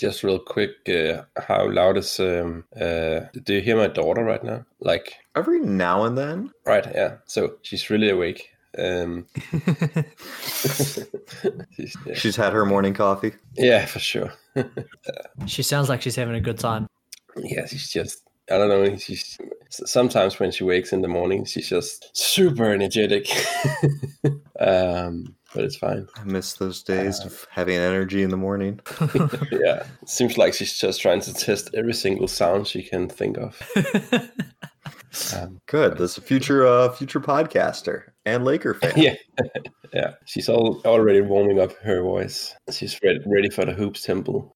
Just real quick, uh, how loud is um uh do you hear my daughter right now? Like Every now and then. right, yeah. So she's really awake. Um she's, yeah. She's had her morning coffee. yeah, for sure. She sounds like she's having a good time. yeah, she's just I don't know, she's sometimes when she wakes in the morning she's just super energetic. um but it's fine. I miss those days of having energy in the morning. Yeah. Seems like she's just trying to test every single sound she can think of. Um, Good. That's a future uh future podcaster and Laker fan. yeah, yeah. She's all, already warming up her voice. She's ready, ready for the hoops temple.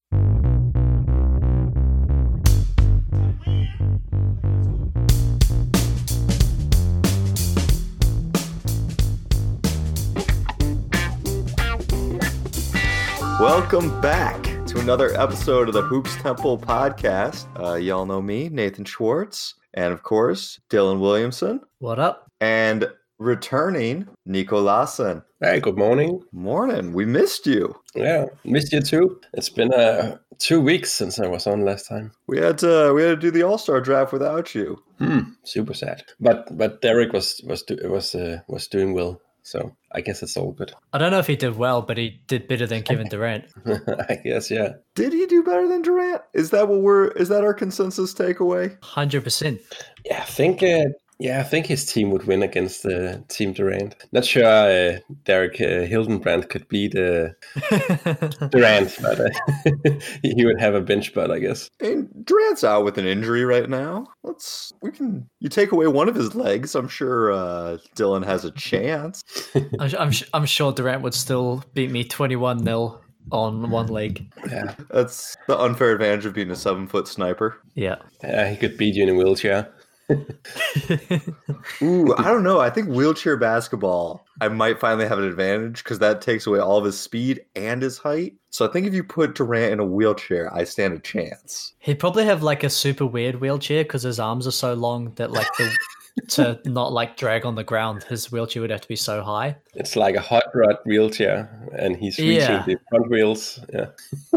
Welcome back to another episode of the Hoops Temple podcast. Uh, y'all know me, Nathan Schwartz, and of course, Dylan Williamson, What up? and returning, Nico Lassen. Hey, good morning. Morning. We missed you. Yeah, missed you too. It's been uh, two weeks since I was on last time. We had to we had to do the All Star draft without you. Hmm, super sad. But but Derek was was do, was uh, was doing well, so I guess it's all good. I don't know if he did well, but he did better than Kevin Durant. I guess yeah. Did he do better than Durant? Is that what we're? Is that our consensus takeaway? 100%. Yeah, I think. Uh, yeah, I think his team would win against uh, Team Durant. Not sure uh, Derek uh, Hildenbrand could beat uh, Durant, but uh, he he would have a bench spot, I guess. And Durant's out with an injury right now. Let's we can you take away one of his legs. I'm sure uh, Dylan has a chance. I'm, I'm, su- I'm sure Durant would still beat me 21 0 on one leg. Yeah, That's the unfair advantage of being a seven foot sniper. Yeah. yeah he could beat you in a wheelchair. Ooh, I don't know. I think wheelchair basketball, I might finally have an advantage because that takes away all of his speed and his height. So I think if you put Durant in a wheelchair, I stand a chance. He'd probably have like a super weird wheelchair because his arms are so long that like the, to not like drag on the ground, his wheelchair would have to be so high. It's like a hot rod wheelchair, and he's reaching Yeah. the front wheels. Yeah,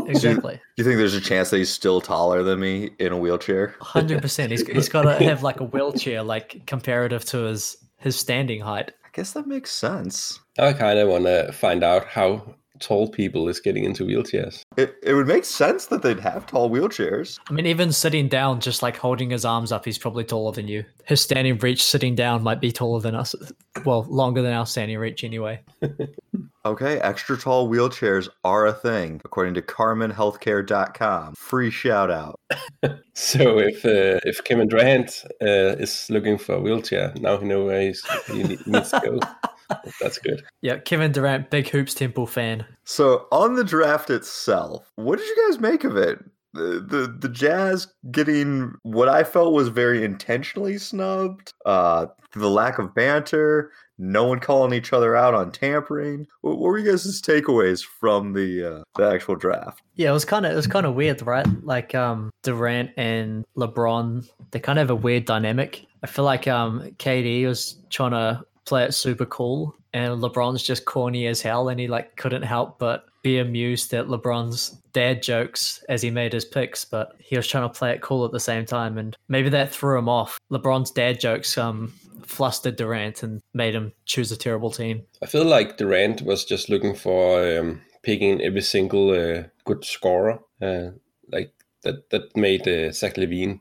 Exactly. Do you think there's a chance that he's still taller than me in a wheelchair? Hundred percent. He's he's got to have like a wheelchair, like comparative to his his standing height. I guess that makes sense. I kind of want to find out how tall people is getting into wheelchairs. It, it would make sense that they'd have tall wheelchairs. I mean, even sitting down, just like holding his arms up, he's probably taller than you. His standing reach, sitting down, might be taller than us. Well, longer than our standing reach, anyway. Okay, extra tall wheelchairs are a thing, according to CarmenHealthcare.com. Free shout out. So if uh, if Kevin Durant uh, is looking for a wheelchair, now he knows where he's, he needs to go. That's good. Yeah, Kevin Durant, big Hoops Temple fan. So on the draft itself, what did you guys make of it? The, the the Jazz getting what I felt was very intentionally snubbed. Uh, the lack of banter, no one calling each other out on tampering. What, what were you guys' takeaways from the uh, the actual draft? Yeah, it was kind of it was kind of weird, right? Like um Durant and LeBron, they kind of have a weird dynamic. I feel like um KD was trying to play it super cool, and LeBron's just corny as hell, and he like couldn't help but be amused at LeBron's dad jokes as he made his picks, but he was trying to play it cool at the same time, and maybe that threw him off. LeBron's dad jokes um flustered Durant and made him choose a terrible team. I feel like Durant was just looking for um, picking every single uh, good scorer. Uh, like that that made uh, Zach LaVine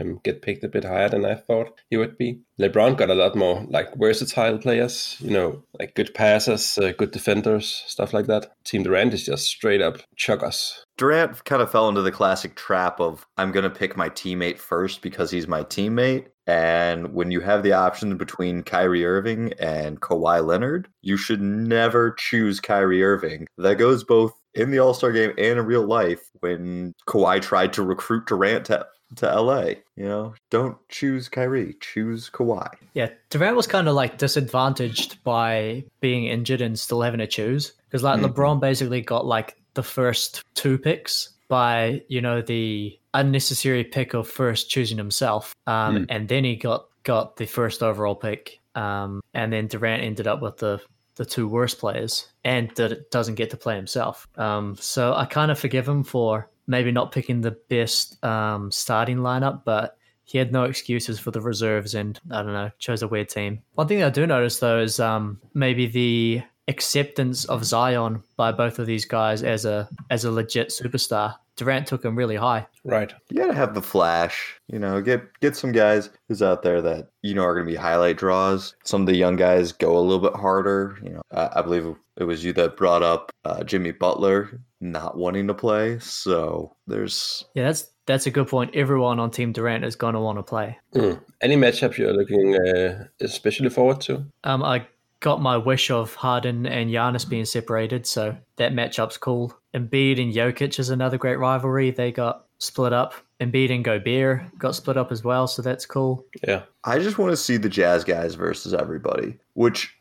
um, get picked a bit higher than I thought he would be. LeBron got a lot more like versatile players, you know, like good passers, uh, good defenders, stuff like that. Team Durant is just straight up chuckers. Durant kind of fell into the classic trap of I'm going to pick my teammate first because he's my teammate. And when you have the option between Kyrie Irving and Kawhi Leonard, you should never choose Kyrie Irving. That goes both in the All Star game and in real life when Kawhi tried to recruit Durant to, to LA. You know, don't choose Kyrie, choose Kawhi. Yeah, Durant was kind of like disadvantaged by being injured and still having to choose because like Mhm. LeBron basically got like the first two picks by you know the unnecessary pick of first choosing himself, um, Hmm. and then he got got the first overall pick, um, and then Durant ended up with the the two worst players and that doesn't get to play himself. Um, so I kind of forgive him for maybe not picking the best um, starting lineup, but he had no excuses for the reserves and I don't know, chose a weird team. One thing I do notice though is um, maybe the acceptance of Zion by both of these guys as a as a legit superstar. Durant took him really high. Right. You gotta have the flash. You know, get get some guys who's out there that you know are gonna be highlight draws. Some of the young guys go a little bit harder. You know, I, I believe it was you that brought up uh, Jimmy Butler not wanting to play. So there's yeah, that's that's a good point. Everyone on Team Durant is going to want to play. Mm. Any matchup you're looking uh, especially forward to? Um, I got my wish of Harden and Giannis being separated, so that matchup's cool. Embiid and Jokic is another great rivalry. They got split up. Embiid and Gobert got split up as well, so that's cool. Yeah. I just want to see the Jazz guys versus everybody, which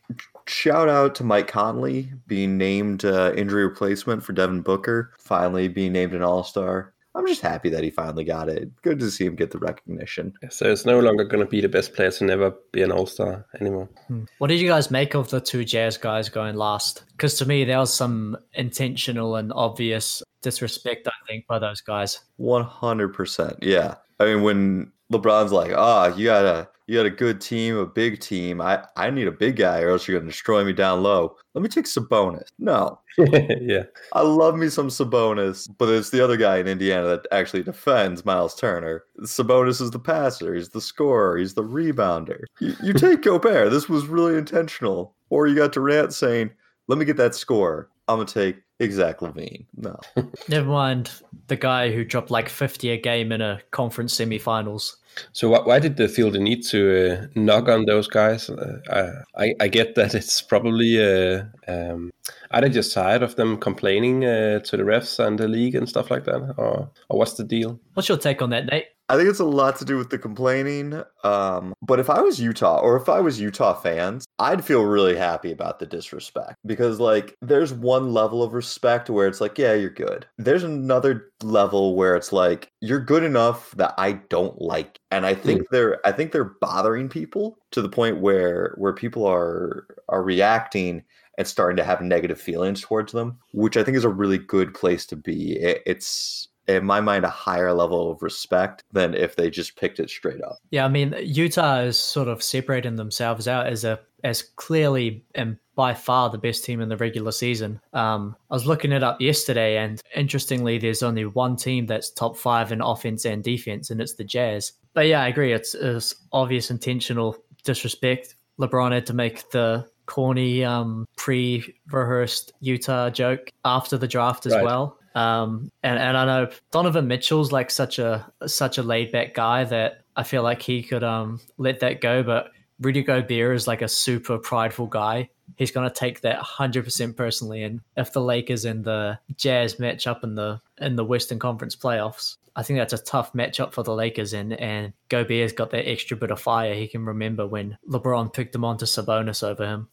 shout out to Mike Conley being named uh, injury replacement for Devin Booker, finally being named an All Star. I'm just happy that he finally got it. Good to see him get the recognition. So it's no longer going to be the best player to never be an All Star anymore. Hmm. What did you guys make of the two Jazz guys going last? Because to me, there was some intentional and obvious disrespect, I think, by those guys. 100%. Yeah. I mean, when LeBron's like, ah, oh, you got a you got a good team, a big team. I, I need a big guy, or else you're gonna destroy me down low. Let me take Sabonis. No. yeah. I love me some Sabonis, but it's the other guy in Indiana that actually defends Miles Turner. Sabonis is the passer, he's the scorer, he's the rebounder. You, you take Gobert. This was really intentional. Or you got Durant saying, Let me get that score. I'm gonna take Zach LaVine. No. Never mind the guy who dropped like 50 a game in a conference semifinals. So wh- why did they feel the need to uh, knock on those guys? Uh, I, I get that it's probably uh, um, are they just tired of them complaining uh, to the refs and the league and stuff like that, or or what's the deal? What's your take on that, Nate? I think it's a lot to do with the complaining. Um, but if I was Utah or if I was Utah fans, I'd feel really happy about the disrespect because, like, there's one level of respect where it's like, yeah, you're good. There's another level where it's like, you're good enough that I don't like. And I think mm. they're, I think they're bothering people to the point where where people are are reacting and starting to have negative feelings towards them, which I think is a really good place to be. It, it's in my mind a higher level of respect than if they just picked it straight up. Yeah, I mean Utah is sort of separating themselves out as a as clearly and by far the best team in the regular season. Um, I was looking it up yesterday, and interestingly, there's only one team that's top five in offense and defense, and it's the Jazz. But yeah, I agree. It's, it's obvious intentional disrespect. LeBron had to make the corny um, pre-rehearsed Utah joke after the draft as right. well. Um, and, and I know Donovan Mitchell's like such a such a laid back guy that I feel like he could um, let that go. But Rudy Gobert is like a super prideful guy. He's gonna take that hundred percent personally. And if the Lakers and the Jazz match up in the in the Western Conference playoffs, I think that's a tough matchup for the Lakers. And and Gobert's got that extra bit of fire. He can remember when LeBron picked him onto Sabonis over him.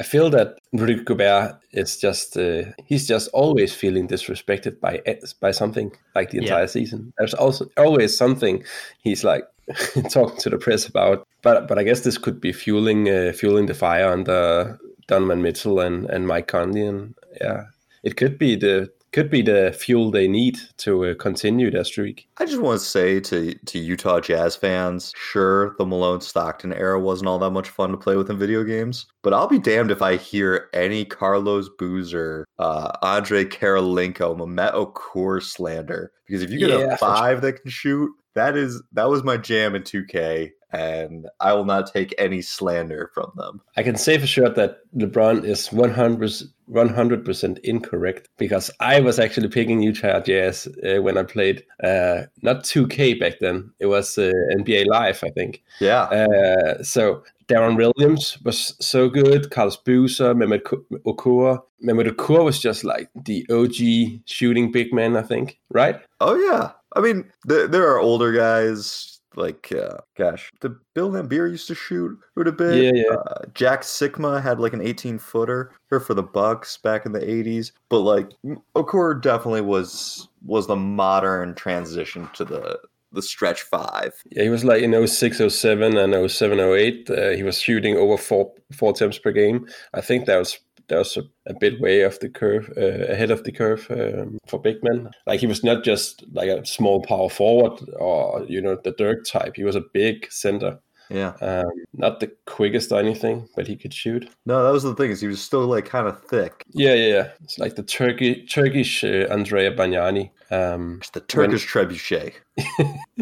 I feel that Rudy Gobert is just uh, he's just always feeling disrespected by by something like the entire yeah. season. There's also always something he's like talking to the press about. But but I guess this could be fueling uh, fueling the fire under Donovan Mitchell and and Mike Conley and yeah, it could be the could be the fuel they need to uh, continue their streak. I just want to say to to Utah Jazz fans, sure, the Malone Stockton era wasn't all that much fun to play with in video games, but I'll be damned if I hear any Carlos Boozer, uh, Andre Kirilenko, Mehmet Okur slander. Because if you get yeah, a five sure. that can shoot, that is that was my jam in 2K and I will not take any slander from them. I can say for sure that LeBron is 100 percent incorrect because I was actually picking Utah Jazz uh, when I played uh, not 2K back then. It was uh, NBA Live, I think. Yeah. Uh, so Deron Williams was so good. Carlos Boozer, Mehmet Okur. Mehmet Okur was just like the OG shooting big man, I think. Right? Oh yeah. I mean, th- there are older guys like uh, gosh, the Bill Laimbeer used to shoot shoot a bit. Yeah, yeah. Uh, Jack Sikma had like an 18 footer for the Bucks back in the 80s, but like Okur definitely was was the modern transition to the the stretch five. Yeah, he was like in 06, 07 and 07, 08. Uh, he was shooting over four four attempts per game. I think that was that was a, a bit way of the curve, uh, ahead of the curve um, for big men. Like he was not just like a small power forward or you know the Dirk type. He was a big center. Yeah. Um, not the quickest or anything, but he could shoot. No, that was the thing is he was still like kind of thick. Yeah, yeah, yeah. It's like the Turkey Turkish uh, Andrea Bargnani. Um, It's the Turkish trebuchet.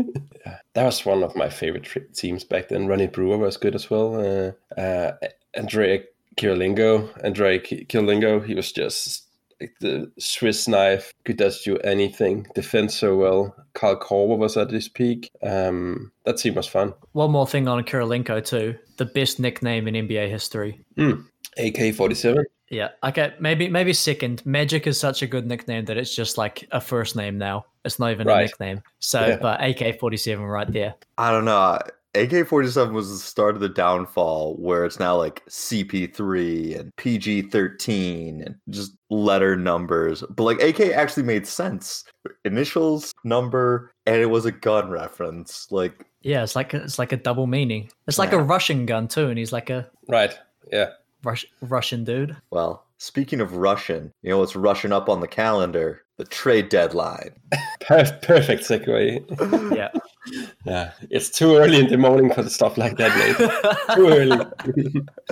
that was one of my favorite tri- teams back then. Ronnie Brewer was good as well. Uh, uh, Andrea Kirilenko, Andrea Ki- Kirilenko, he was just like the Swiss knife, could just do anything, defend so well. Carl Korver was at his peak. Um, that team was fun. One more thing on Kirilenko too. The best nickname in NBA history. AK 47. Yeah. Okay. Maybe maybe second. Magic is such a good nickname that it's just like a first name now. It's not even a nickname. So, Yeah. but AK forty seven right there. I don't know. AK 47 was the start of the downfall where it's now like CP3 and PG 13 and just letter numbers. But like AK actually made sense. Initials, number, and it was a gun reference. Like, Yeah, it's like a, it's like a double meaning. It's like a Russian gun too, and he's like a Right. Yeah. Rus- Russian dude. well, speaking of Russian, you know what's Russian up on the calendar? The trade deadline. Per- perfect segue. Yeah. yeah. It's too early in the morning for the stuff like that, mate. too early.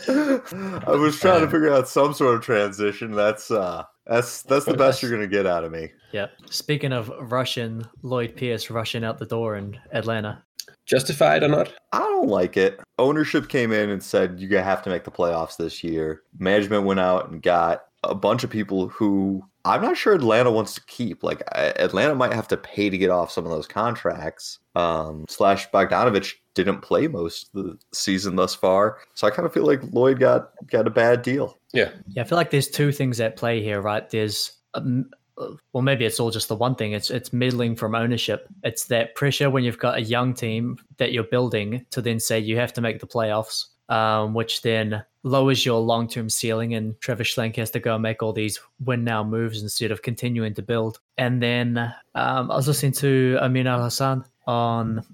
I was trying to figure out some sort of transition. That's uh that's that's the best you're gonna get out of me. yeah. Speaking of Russian, Lloyd Pierce rushing out the door in Atlanta. Justified or not? I don't like it. Ownership came in and said you have to make the playoffs this year. Management went out and got a bunch of people who I'm not sure Atlanta wants to keep. Like Atlanta might have to pay to get off some of those contracts. Um, slash Bogdanovich didn't play most of the season thus far, so I kind of feel like Lloyd got got a bad deal. Yeah. Yeah, I feel like there's two things at play here, right? There's, um, uh, well, maybe it's all just the one thing. It's it's meddling from ownership. It's that pressure when you've got a young team that you're building to then say you have to make the playoffs, um, which then lowers your long term ceiling, and Trevor Schlenk has to go and make all these win now moves instead of continuing to build. And then um, I was listening to Amin Elhassan on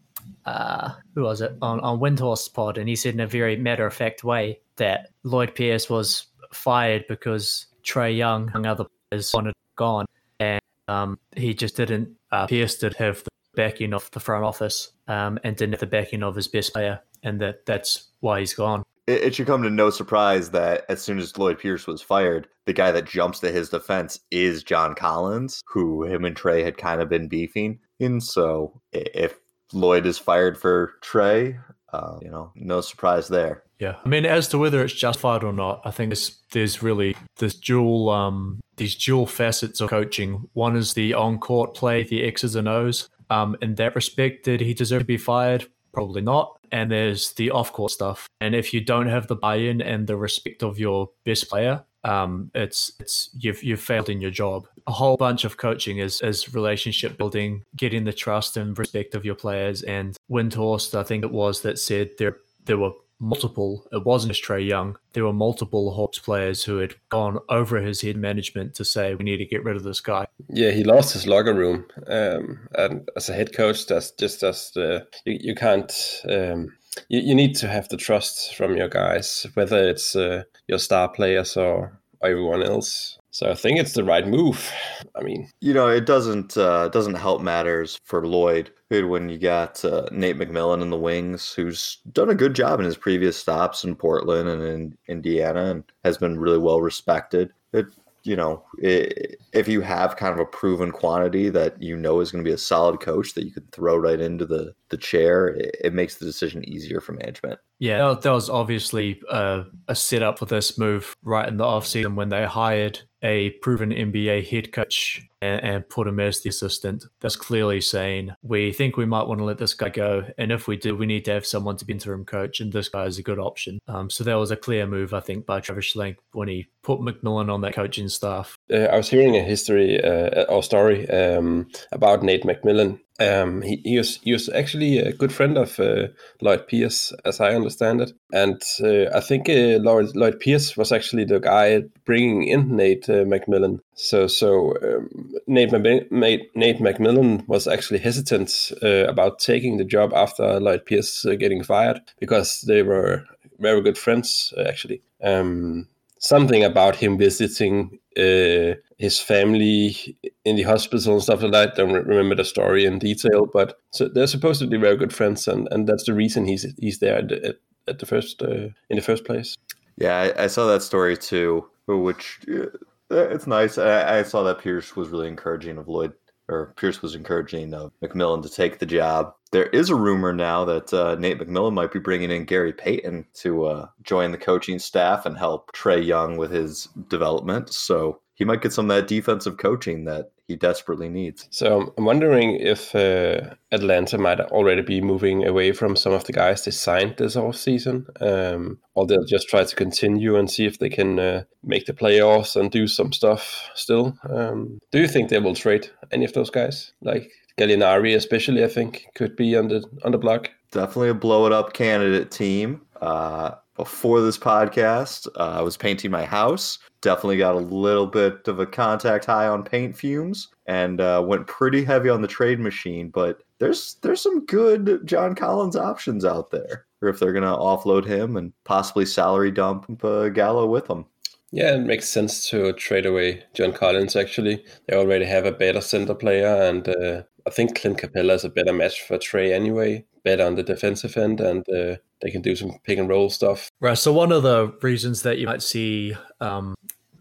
uh, who was it on on Windhorst Pod, and he said in a very matter of fact way that Lloyd Pierce was fired because Trae Young and other players wanted gone, and um, he just didn't. Uh, Pierce did have the backing of the front office, um, and didn't have the backing of his best player, and that that's why he's gone. It, it should come to no surprise that as soon as Lloyd Pierce was fired, the guy that jumps to his defense is John Collins, who him and Trae had kind of been beefing. And so if Lloyd is fired for Trae, uh, you know, no surprise there. Yeah, I mean, as to whether it's justified or not, I think there's, there's really this dual, um, these dual facets of coaching. One is the on-court play, the X's and O's. Um, in that respect, did he deserve to be fired? Probably not. And there's the off-court stuff. And if you don't have the buy-in and the respect of your best player, um, it's it's you've you've failed in your job. A whole bunch of coaching is is relationship building, getting the trust and respect of your players. And Windhorst, I think it was that said there there were multiple. It wasn't just Trae Young. There were multiple Hawks players who had gone over his head management to say we need to get rid of this guy. Yeah, he lost his locker room. Um, and as a head coach, that's just just the, you, you can't. Um, you, you need to have the trust from your guys, whether it's uh, your star players or everyone else. So I think it's the right move. I mean, You know, it doesn't uh, doesn't help matters for Lloyd when you got uh, Nate McMillan in the wings, who's done a good job in his previous stops in Portland and in Indiana, and has been really well respected. It, you know, i if you have kind of a proven quantity that you know is going to be a solid coach that you could throw right into the the chair, it, it makes the decision easier for management. Yeah, that was- obviously uh, a setup for this move right in the offseason when they hired a proven NBA head coach and, and put him as the assistant. That's clearly saying we think we might want to let this guy go, and if we do, we need to have someone to be interim coach, and this guy is a good option. Um, so that was a clear move, I think, by Travis Schlenk when he put McMillan on that coaching staff. uh, I was hearing a history uh, or story um, about Nate McMillan. Um, he, he was he was actually a good friend of uh, Lloyd Pierce, as I understand it, and uh, I think uh, Lloyd, Lloyd Pierce was actually the guy bringing in Nate uh, McMillan. So so um, Nate, Nate McMillan was actually hesitant uh, about taking the job after Lloyd Pierce uh, getting fired because they were very good friends actually. Um, something about him visiting uh, his family in the hospital and stuff like that. I Don't remember the story in detail, but so they're supposed to be very good friends, and, and that's the reason he's he's there at, at, at the first uh, in the first place. Yeah, I, I, saw that story too, which uh, it's nice. I, I, saw that Pierce was really encouraging of Lloyd, or Pierce was encouraging of McMillan to take the job. There is a rumor now that uh, Nate McMillan might be bringing in Gary Payton to uh, join the coaching staff and help Trae Young with his development. So he might get some of that defensive coaching that he desperately needs. So I'm wondering if uh, Atlanta might already be moving away from some of the guys they signed this offseason, um, or they'll just try to continue and see if they can uh, make the playoffs and do some stuff still. Um, do you think they will trade any of those guys? Like Gallinari, especially, I think, could be on the on the block. Definitely a blow it up candidate team. Uh, before this podcast, uh, I was painting my house. Definitely got a little bit of a contact high on paint fumes, and uh, went pretty heavy on the trade machine. But there's there's some good John Collins options out there, or if they're gonna offload him and possibly salary dump uh, Gallo with him. Yeah, it makes sense to trade away John Collins. Actually, they already have a better center player, and uh, I think Clint Capela is a better match for Trae anyway. Better on the defensive end, and uh, they can do some pick and roll stuff. Right. So one of the reasons that you might see um,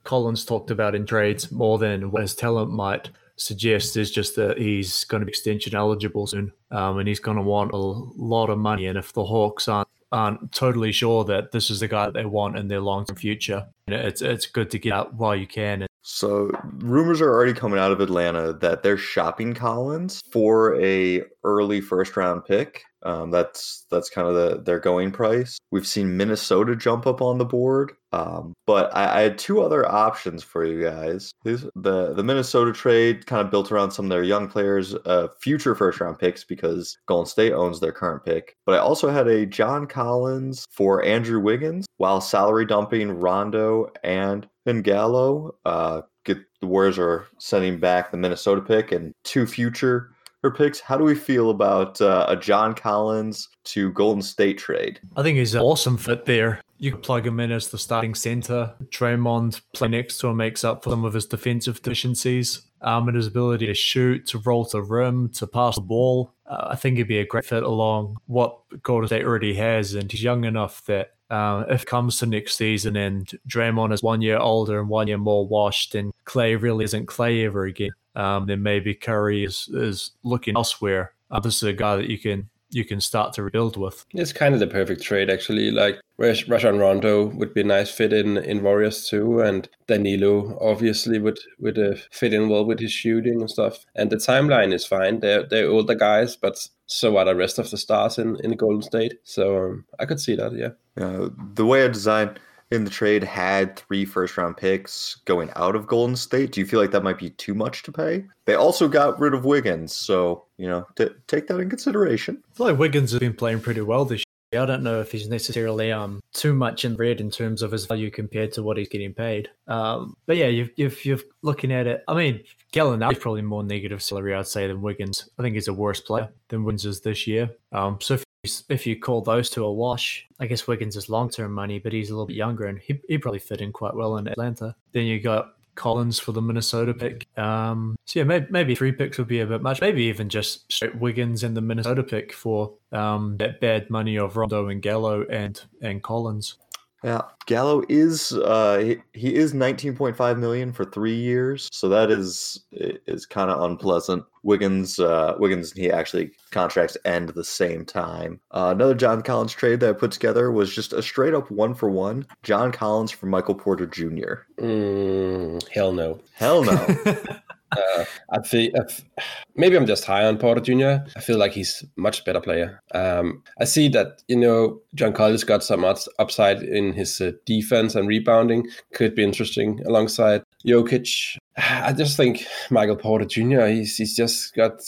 Collins talked about in trades more than what his talent might suggest is just that he's going to be extension eligible soon, um, and he's going to want a lot of money. And if the Hawks aren't aren't totally sure that this is the guy that they want in their long term future, it's it's good to get out while you can. So rumors are already coming out of Atlanta that they're shopping Collins for a early first round pick. Um, that's that's kind of the their going price. We've seen Minnesota jump up on the board, um, but I, I, had two other options for you guys. These, the the Minnesota trade kind of built around some of their young players, uh, future first round picks because Golden State owns their current pick. But I also had a John Collins for Andrew Wiggins while salary dumping Rondo and and Gallo. Uh, get the Warriors are sending back the Minnesota pick and two future her picks. How do we feel about uh, a John Collins to Golden State trade? I think he's an awesome fit there. You could plug him in as the starting center. Draymond play next to him makes up for some of his defensive deficiencies. Um, and his ability to shoot, to roll to rim, to pass the ball. Uh, I think he'd be a great fit along what Golden State already has. And he's young enough that uh, if it comes to next season and Draymond is one year older and one year more washed, and Clay really isn't Clay ever again, um, then maybe Curry is, is looking elsewhere. Uh, this is a guy that you can you can start to rebuild with. It's kind of the perfect trade, actually. Like Rajon Rondo would be a nice fit in in Warriors too, and Danilo obviously would would uh, fit in well with his shooting and stuff. And the timeline is fine. They're they're older guys, but so are the rest of the stars in in Golden State. So um, I could see that. Yeah. Uh, the way I designed in the trade had three first round picks going out of Golden State. Do you feel like that might be too much to pay? They also got rid of Wiggins, so you know t- take that in consideration. I feel like Wiggins has been playing pretty well this year. I don't know if he's necessarily um too much in red in terms of his value compared to what he's getting paid. Um, but yeah, you've, you've you're looking at it. I mean, Gallinari is probably more negative salary, I'd say, than Wiggins. I think he's a worse player than Wiggins is this year. Um, so if if you call those two a wash, I guess Wiggins is long term money, but he's a little bit younger and he he probably fit in quite well in Atlanta. Then you got Collins for the Minnesota pick. Um, so yeah, maybe, maybe three picks would be a bit much. Maybe even just straight Wiggins and the Minnesota pick for um, that bad money of Rondo and Gallo and and Collins. Yeah, Gallo is uh, he, he is 19.5 million for three years, so that is is kind of unpleasant. Wiggins uh, Wiggins and he actually contracts end the same time. Uh, another John Collins trade that I put together was just a straight up one for one John Collins for Michael Porter Jr. Mm, hell no. Hell no. uh, I feel maybe I'm just high on Porter Jr. I feel like he's much better player. Um, I see that you know John Collins got some upside in his uh, defense and rebounding. Could be interesting alongside Jokic. I just think Michael Porter Jr. He's he's just got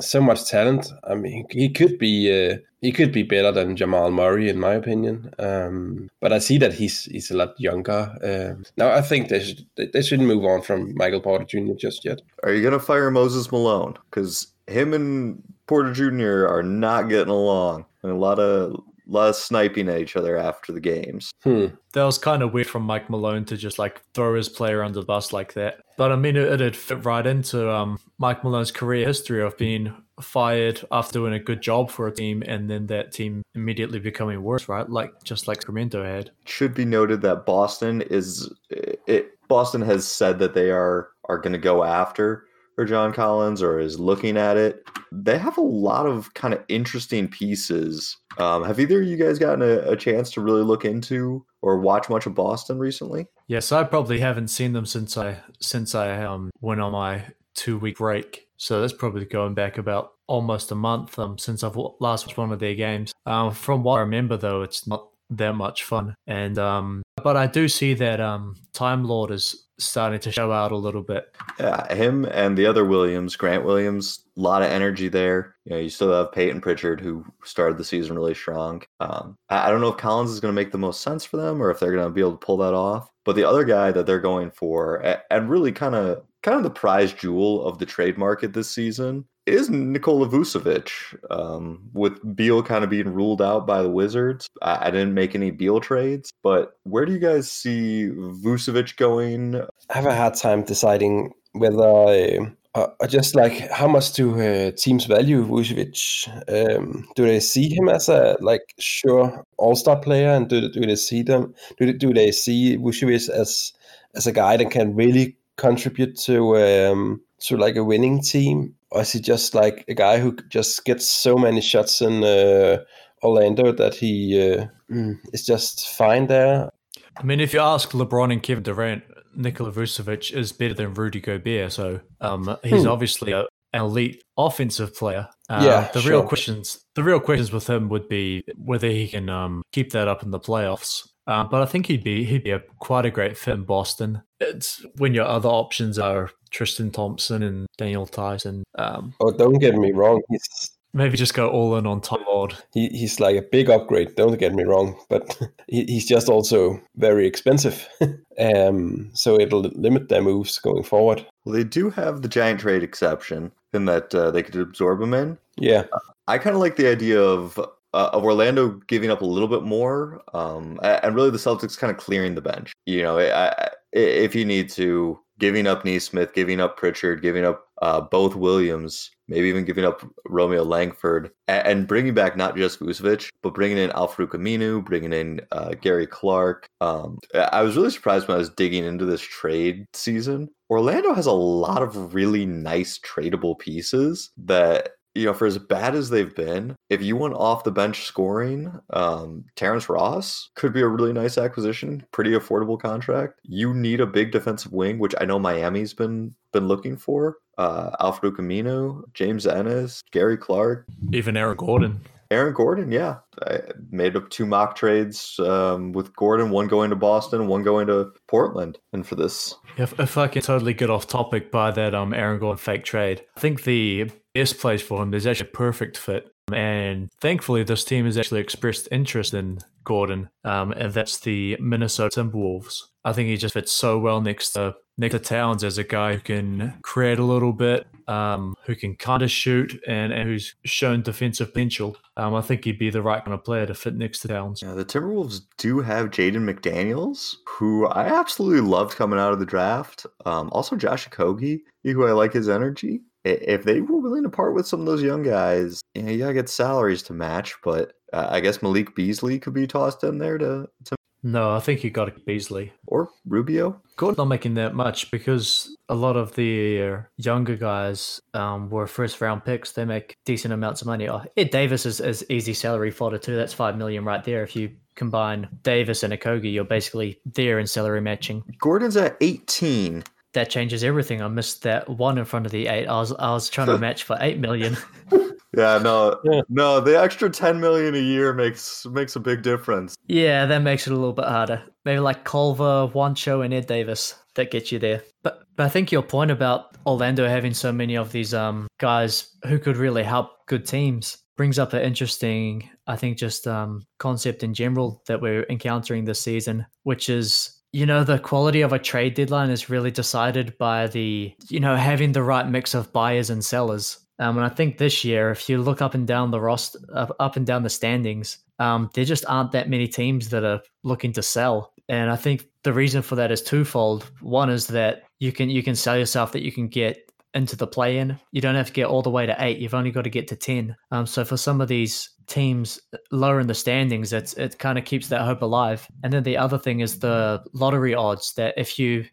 so much talent. I mean, he could be uh, he could be better than Jamal Murray in my opinion. Um, but I see that he's he's a lot younger. Uh, now I think they should they shouldn't move on from Michael Porter Jr. just yet. Are you gonna fire Moses Malone? Because him and Porter Jr. are not getting along, and a lot of lot of sniping at each other after the games. Hmm. That was kind of weird from Mike Malone to just like throw his player under the bus like that. But I mean, it, it'd fit right into um, Mike Malone's career history of being fired after doing a good job for a team and then that team immediately becoming worse, right? Like just like Sacramento had. should be noted that Boston is it. Boston has said that they are are going to go after for John Collins or is looking at it. They have a lot of kind of interesting pieces. Um, have either of you guys gotten a, a chance to really look into or watch much of Boston recently? Yes, I probably haven't seen them since I since I um, went on my two week break. So that's probably going back about almost a month um, since I've last watched one of their games. Um, from what I remember, though, it's not that much fun. And um, but I do see that um, Time Lord is starting to show out a little bit. Yeah, him and the other Williams, Grant Williams, a lot of energy there. You know, you still have Peyton Pritchard, who started the season really strong. Um, I, I don't know if Collins is going to make the most sense for them, or if they're going to be able to pull that off. But the other guy that they're going for, and really kind of kind of the prize jewel of the trade market this season, is Nikola Vucevic. Um, with Beal kind of being ruled out by the Wizards, I, I didn't make any Beal trades. But where do you guys see Vucevic going? I have a hard time deciding whether uh, uh, just like how much do uh, teams value Vucevic? Um, do they see him as a like sure all star player, and do, do they see them? Do they, do they see Vucevic as as a guy that can really contribute to um, to like a winning team, or is he just like a guy who just gets so many shots in uh, Orlando that he uh, mm, is just fine there? I mean, if you ask LeBron and Kevin Durant, Nikola Vucevic is better than Rudy Gobert. So um, he's Hmm. obviously a, an elite offensive player. Uh, Yeah, the real questions, the real questions with him would be whether he can um, keep that up in the playoffs. Uh, but I think he'd be he'd be a, quite a great fit in Boston. It's when your other options are Tristan Thompson and Daniel Tyson. Um, Oh, don't get me wrong, he's maybe just go all in on Tom Lord. he, he's like a big upgrade don't get me wrong but he, he's just also very expensive um so it'll limit their moves going forward Well, they do have the giant trade exception in that uh, they could absorb him in. yeah I kind of like the idea of uh, of Orlando giving up a little bit more, um, and really the Celtics kind of clearing the bench. You know, I, I, if you need to, giving up Nesmith, giving up Pritchard, giving up uh, both Williams, maybe even giving up Romeo Langford, and, and bringing back not just Vucevic, but bringing in Al-Farouq Aminu, bringing in uh, Gary Clark. Um, I was really surprised when I was digging into this trade season. Orlando has a lot of really nice tradable pieces that you know, for as bad as they've been, if you want off the bench scoring, um, Terrence Ross could be a really nice acquisition, pretty affordable contract. You need a big defensive wing, which I know Miami's been been looking for. Uh, Al-Farouq Aminu, James Ennis, Gary Clark, Even Aaron Gordon. Aaron Gordon. Yeah, I made up two mock trades um, with Gordon, one going to Boston, one going to Portland, and for this If, if I can totally get off topic by that um Aaron Gordon fake trade, I think the best place for him is actually a perfect fit. And thankfully, this team has actually expressed interest in Gordon, um, and that's the Minnesota Timberwolves. I think he just fits so well next to next to Towns as a guy who can create a little bit, um, who can kind of shoot, and, and who's shown defensive potential. Um, I think he'd be the right kind of player to fit next to Towns. Yeah, the Timberwolves do have Jaden McDaniels, who I absolutely loved coming out of the draft. Um, also, Josh Okogie, who I like his energy. If they were willing to part with some of those young guys, you, know, you gotta get salaries to match. But uh, I guess Malik Beasley could be tossed in there to, to No, I think you got Beasley. or Rubio. Gordon's not making that much because a lot of the younger guys um, were first round picks. They make decent amounts of money. Oh, Ed Davis is, is easy salary fodder too. That's five million right there. If you combine Davis and Okogie, you're basically there in salary matching. Gordon's at 18. That changes everything. I missed that one in front of the eight. I was I was trying to match for eight million. Yeah, no, Yeah. no. The extra 10 million a year makes makes a big difference. Yeah, that makes it a little bit harder. Maybe like Culver, Juancho, and Ed Davis that gets you there. But but I think your point about Orlando having so many of these um guys who could really help good teams brings up an interesting, I think, just um concept in general that we're encountering this season, which is you know the quality of a trade deadline is really decided by the you know having the right mix of buyers and sellers um, and I think this year, if you look up and down the roster, up, up and down the standings, um, there just aren't that many teams that are looking to sell. And I think the reason for that is twofold. One is that you can you can sell yourself that you can get into the play in. You don't have to get all the way to eight. You've only got to get to ten. Um, so for some of these teams lower in the standings, it's it kind of keeps that hope alive. And then the other thing is the lottery odds that if you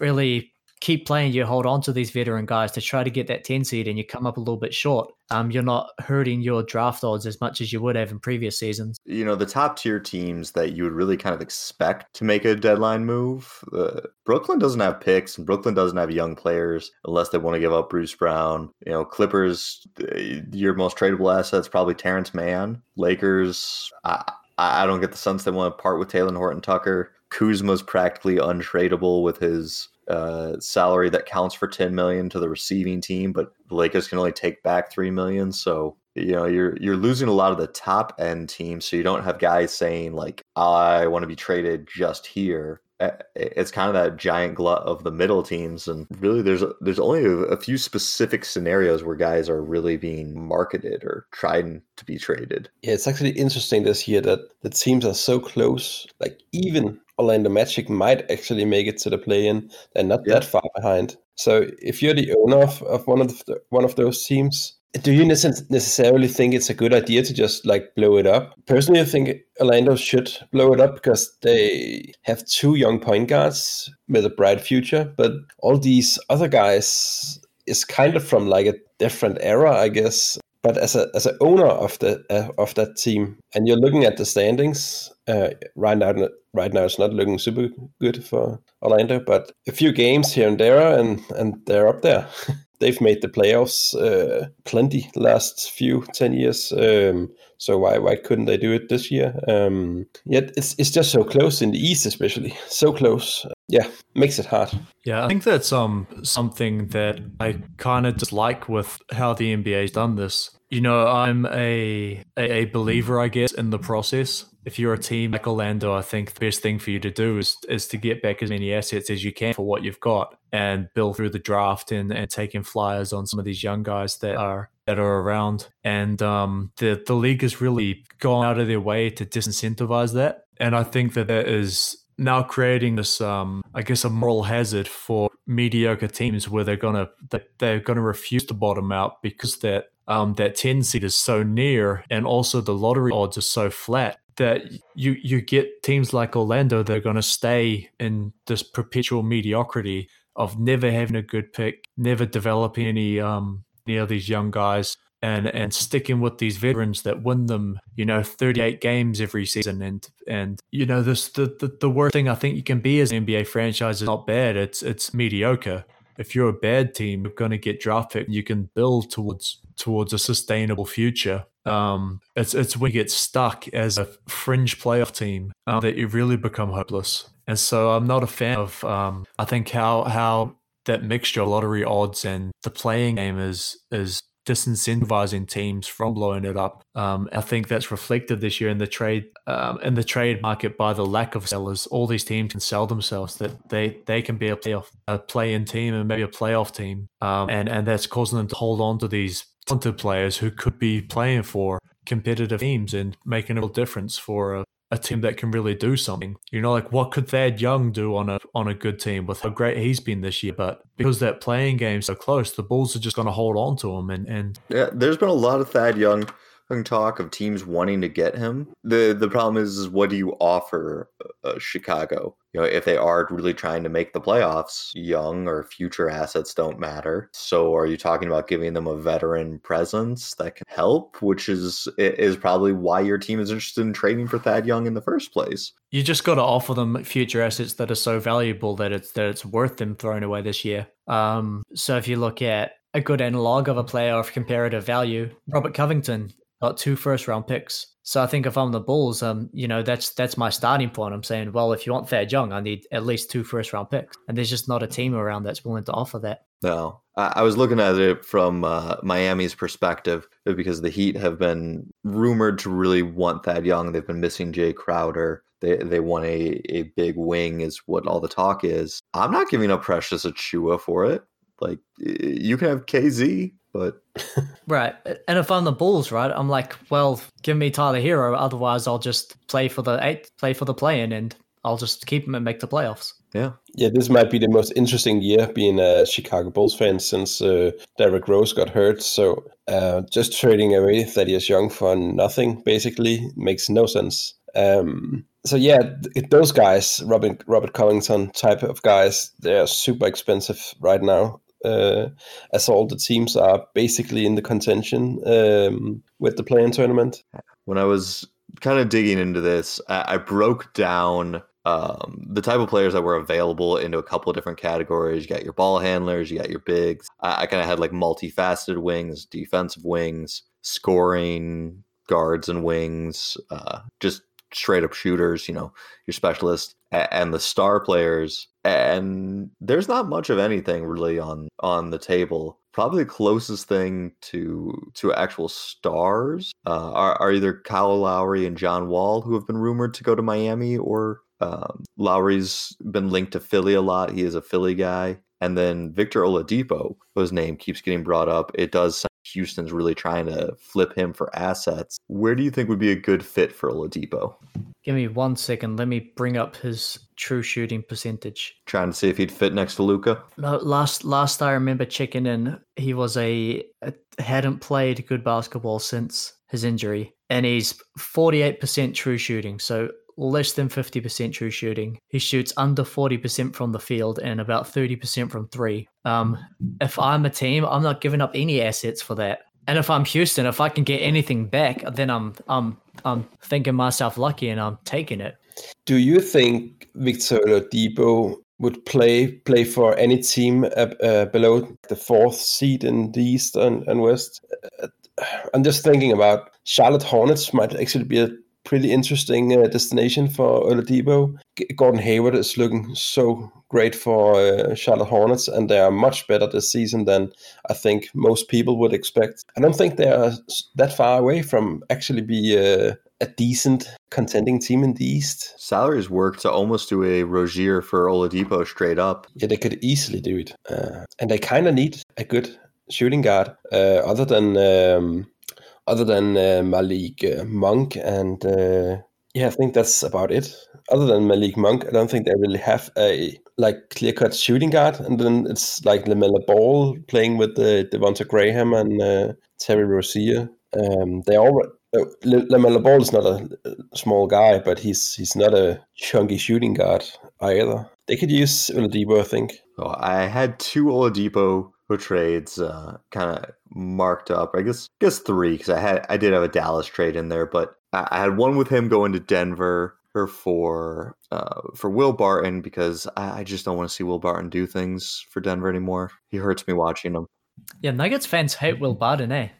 really keep playing, you hold on to these veteran guys to try to get that 10 seed and you come up a little bit short. Um, you're not hurting your draft odds as much as you would have in previous seasons. You know, the top tier teams that you would really kind of expect to make a deadline move, uh, Brooklyn doesn't have picks and Brooklyn doesn't have young players unless they want to give up Bruce Brown. You know, Clippers, uh, your most tradable asset's probably Terance Mann. Lakers, I, I don't get the sense they want to part with Talen Horton Tucker. Kuzma's practically untradeable with his uh, salary that counts for 10 million to the receiving team, but the Lakers can only take back 3 million. So, you know, you're you're losing a lot of the top end teams. So you don't have guys saying like, I want to be traded just here. It's kind of that giant glut of the middle teams, and really, there's there's only a, a few specific scenarios where guys are really being marketed or trying to be traded. Yeah, it's actually interesting this year that the teams are so close. Like even Orlando Magic might actually make it to the play-in. They're not yeah. that far behind. So if you're the owner of, of one of the, one of those teams, do you necessarily think it's a good idea to just like blow it up? Personally, I think Orlando should blow it up because they have two young point guards with a bright future, but all these other guys is kind of from like a different era, I guess. But as a as an owner of the uh, of that team, and you're looking at the standings uh, right now, right now it's not looking super good for Orlando, but a few games here and there, and and they're up there. They've made the playoffs uh, plenty last few ten years. Um, so why why couldn't they do it this year? Um, yet it's it's just so close in the East, especially so close. Yeah, makes it hard. Yeah, I think that's um something that I kind of dislike with how the NBA's done this. You know, I'm a, a, believer, I guess, in the process. If you're a team like Orlando, I think the best thing for you to do is is to get back as many assets as you can for what you've got and build through the draft and, and taking flyers on some of these young guys that are that are around. And um, the the league has really gone out of their way to disincentivize that. And I think that that is now creating this um i guess a moral hazard for mediocre teams where they're gonna they're gonna refuse to bottom out because that um, that 10 seed is so near and also the lottery odds are so flat that you you get teams like Orlando that are going to stay in this perpetual mediocrity of never having a good pick, never developing any um any of these young guys and and sticking with these veterans that win them, you know, 38 games every season. And and you know this the the, the worst thing I think you can be as an NBA franchise is not bad, it's it's mediocre. If you're a bad team, you're going to get draft pick. You can build towards towards a sustainable future. Um, it's it's when you get stuck as a fringe playoff team uh, that you really become hopeless. And so I'm not a fan of. Um, I think how how that mixture of lottery odds and the playing game is is disincentivizing teams from blowing it up. Um, I think that's reflected this year in the trade um, in the trade market by the lack of sellers. All these teams can sell themselves that they they can be a playoff a play-in team and maybe a playoff team, um, and and that's causing them to hold on to these talented players who could be playing for competitive teams and making a real difference for a, a team that can really do something. You know, like what could Thad Young do on a on a good team with how great he's been this year? But because that playing game's so close, the Bulls are just going to hold on to him. And and yeah, there's been a lot of Thad Young talk of teams wanting to get him. the The problem is, is what do you offer uh, Chicago? You know, if they are really trying to make the playoffs, young or future assets don't matter. So, are you talking about giving them a veteran presence that can help? Which is is probably why your team is interested in trading for Thad Young in the first place. You just got to offer them future assets that are so valuable that it's that it's worth them throwing away this year. Um, so if you look at a good analog of a player of comparative value, Robert Covington got two first round picks. So I think if I'm the Bulls, um, you know, that's that's my starting point. I'm saying, well, if you want Thad Young, I need at least two first round picks, and there's just not a team around that's willing to offer that. No, I was looking at it from uh, Miami's perspective because the Heat have been rumored to really want Thad Young. They've been missing Jae Crowder. They they want a, a big wing is what all the talk is. I'm not giving up Precious Achiuwa for it. Like you can have KZ, but Right. And if I'm the Bulls, right, I'm like, well, give me Tyler Herro. Otherwise, I'll just play for the eight, play for the play-in, and I'll just keep him and make the playoffs. yeah, Yeah, this might be the most interesting year being a Chicago Bulls fan since uh, Derrick Rose got hurt. So uh, just trading away Thaddeus Young for nothing basically makes no sense. Um, so yeah, those guys, Robin, Robert Covington type of guys, they're super expensive right now. Uh, as all the teams are basically in the contention um, with the play-in tournament. when I was kind of digging into this, I, I broke down um, the type of players that were available into a couple of different categories. You got your ball handlers, you got your bigs. I, I kind of had like multifaceted wings, defensive wings, scoring guards and wings, uh, just straight up shooters, you know, your specialists and the star players. And there's not much of anything really on on the table. Probably the closest thing to to actual stars uh, are, are either Kyle Lowry and John Wall, who have been rumored to go to Miami, or um, Lowry's been linked to Philly a lot. He is a Philly guy. And then Victor Oladipo, whose name keeps getting brought up. It does sound Houston's really trying to flip him for assets. Where do you think would be a good fit for Oladipo? Give me one second. Let me bring up his true shooting percentage. Trying to see if he'd fit next to Luka. No, last last I remember checking in, he was a, a hadn't played good basketball since his injury, and he's forty eight percent true shooting. So less than 50% true shooting. He shoots under 40% from the field and about 30% from three. Um, if I'm a team, I'm not giving up any assets for that. And if I'm Houston, if I can get anything back, then I'm I'm I'm thinking myself lucky and I'm taking it. Do you think Victor Oladipo would play play for any team uh, uh, below the fourth seed in the East and, and West? Uh, I'm just thinking about Charlotte Hornets might actually be a pretty interesting uh, destination for Oladipo. G- Gordon Hayward is looking so great for uh, Charlotte Hornets, and they are much better this season than I think most people would expect. I don't think they are that far away from actually be uh, a decent contending team in the East. Salaries work to almost do a Rozier for Oladipo straight up. Yeah, they could easily do it, uh, and they kind of need a good shooting guard. Uh, other than um, other than uh, Malik uh, Monk, and uh, yeah, I think that's about it. Other than Malik Monk, I don't think they really have a like clear cut shooting guard, and then it's like LaMelo Ball playing with uh, Devonte' Graham and uh, Terry Rozier. Um, they all. Uh, LaMelo Ball is not a small guy, but he's he's not a chunky shooting guard either. They could use Oladipo, I think. So I had two Oladipo trades uh, kind of marked up. I guess guess three because I had I did have a Dallas trade in there, but I, I had one with him going to Denver or for uh, for Will Barton because I, I just don't want to see Will Barton do things for Denver anymore. He hurts me watching him. Yeah, Nuggets fans hate Will Barton, eh?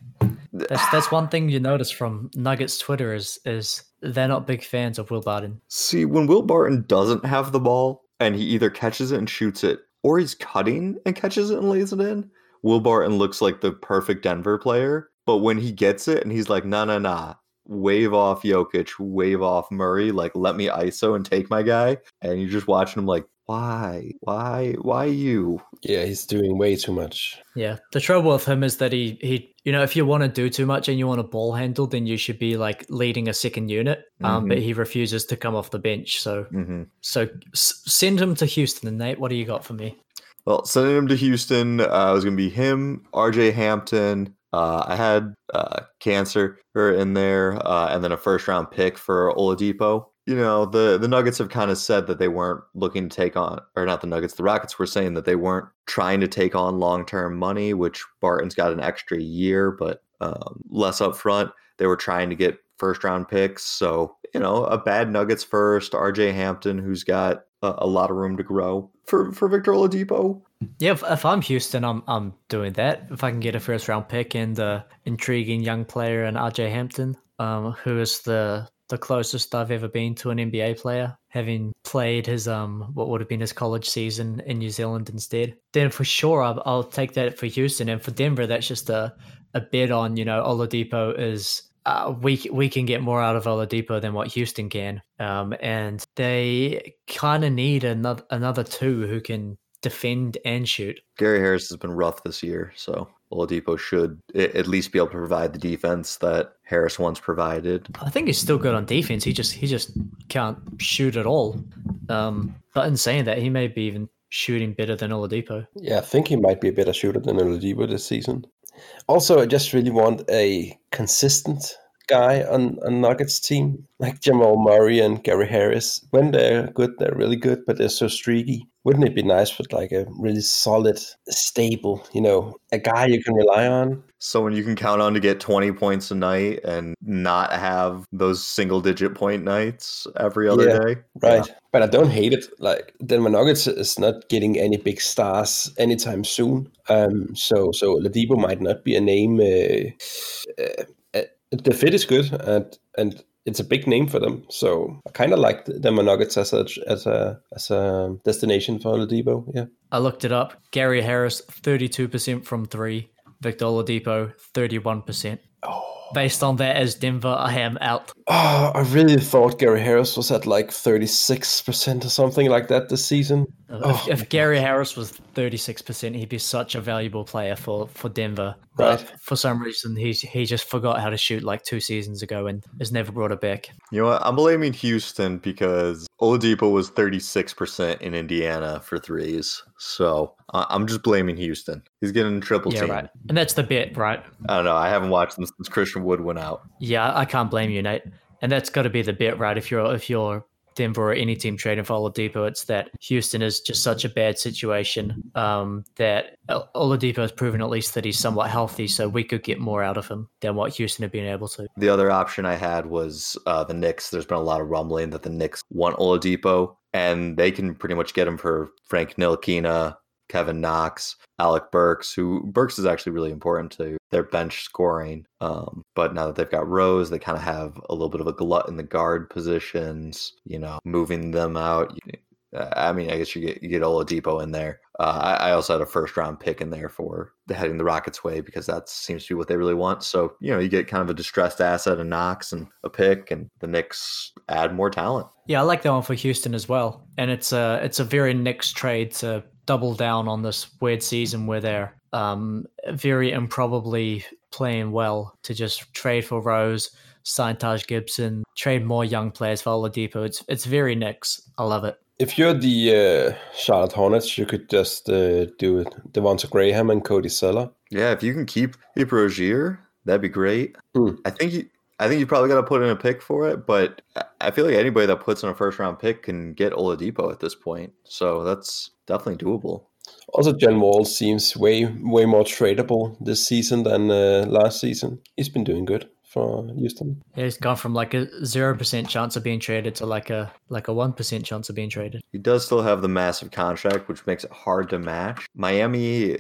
That's that's one thing you notice from Nuggets Twitter is is they're not big fans of Will Barton. See, when Will Barton doesn't have the ball and he either catches it and shoots it, or he's cutting and catches it and lays it in, Will Barton looks like the perfect Denver player. But when he gets it and he's like, nah, nah, nah, wave off Jokic, wave off Murray, like let me ISO and take my guy, and you're just watching him like, why, why, why you? Yeah, he's doing way too much. Yeah, the trouble with him is that he he you know if you want to do too much and you want a ball handle, then you should be like leading a second unit. Um, but he refuses to come off the bench. So Mm-hmm. so s- send him to Houston. And nate, what do you got for me? Well, sending him to Houston uh, was going to be him, RJ Hampton. Uh, I had uh, cancer in there, uh, and then a first round pick for Oladipo. You know, the the Nuggets have kind of said that they weren't looking to take on, or not the Nuggets, the Rockets were saying that they weren't trying to take on long term money, which Barton's got an extra year, but um, less upfront. They were trying to get first round picks. So, you know, a bad Nuggets first, RJ Hampton, who's got a, a lot of room to grow. For, for Victor Oladipo, Yeah, if, if I'm Houston, I'm I'm doing that. If I can get a first round pick and uh, intriguing young player in RJ Hampton, um, who is the the closest I've ever been to an NBA player, having played his um what would have been his college season in New Zealand instead, then for sure I'll, I'll take that for Houston. And for Denver, that's just a a bet on you know Oladipo is. Uh, we we can get more out of Oladipo than what Houston can, um, and they kind of need another another two who can defend and shoot. Gary Harris has been rough this year, so Oladipo should at least be able to provide the defense that Harris once provided. I think he's still good on defense. He just he just can't shoot at all. Um, but in saying that, he may be even shooting better than Oladipo. Yeah, I think he might be a better shooter than Oladipo this season. Also, I just really want a consistent guy on a Nuggets team like Jamal Murray and Gary Harris. When they're good, they're really good, but they're so streaky. Wouldn't it be nice with like a really solid, stable, you know, a guy you can rely on? Someone you can count on to get 20 points a night and not have those single digit point nights every other Yeah, day. Right. But I don't hate it. Like Denver Nuggets is not getting any big stars anytime soon. Um, so so Ladipo might not be a name. Uh, uh, the fit is good and and it's a big name for them. So I kind of like the Denver Nuggets as a as a as a destination for Ladipo. Yeah. I looked it up. Gary Harris, 32% from three. Victor Oladipo, 31%. Based on that, as Denver, I am out. Oh, I really thought Gary Harris was at like thirty six percent or something like that this season. Oh. If, if Gary Harris was 36%, he'd be such a valuable player for, for Denver. But Right. for some reason, he's, he just forgot how to shoot like two seasons ago and has never brought it back. You know what? I'm blaming Houston because Oladipo was 36% in Indiana for threes. So I'm just blaming Houston. He's getting triple Yeah, team. right. And that's the bit, right? I don't know. I haven't watched them since Christian Wood went out. Yeah, I can't blame you, Nate. And that's got to be the bit right? If you're if you're Denver or any team trading for Oladipo, it's that Houston is just such a bad situation um, that Oladipo has proven at least that he's somewhat healthy, so we could get more out of him than what Houston have been able to. The other option I had was uh, the Knicks. There's been a lot of rumbling that the Knicks want Oladipo, and they can pretty much get him for Frank Ntilikina, Kevin Knox, Alec Burks, who Burks is actually really important to their bench scoring. Um, but now that they've got Rose, they kind of have a little bit of a glut in the guard positions. You know, moving them out. Uh, I mean, I guess you get you get Oladipo in there. Uh, I, I also had a first round pick in there for the heading the Rockets' way because that seems to be what they really want. So you know, you get kind of a distressed asset, a Knox, and a pick, and the Knicks add more talent. Yeah, I like that one for Houston as well. And it's a it's a very Knicks trade to double down on this weird season where they're um, very improbably playing well to just trade for Rose, sign Taj Gibson, trade more young players for Oladipo. It's it's very Knicks. I love it. If you're the uh, Charlotte Hornets, you could just uh, do it. Devonte' Graham and Cody Zeller. Yeah, if you can keep keep Rozier, that'd be great. Hmm. I think you. I think you probably got to put in a pick for it, but I- I feel like anybody that puts in a first round pick can get Oladipo at this point. So that's definitely doable. Also, John Wall seems way way more tradable this season than uh, last season. He's been doing good for Houston. Yeah, He's gone from like a zero percent chance of being traded to like a like a one percent chance of being traded. He does still have the massive contract, which makes it hard to match. Miami,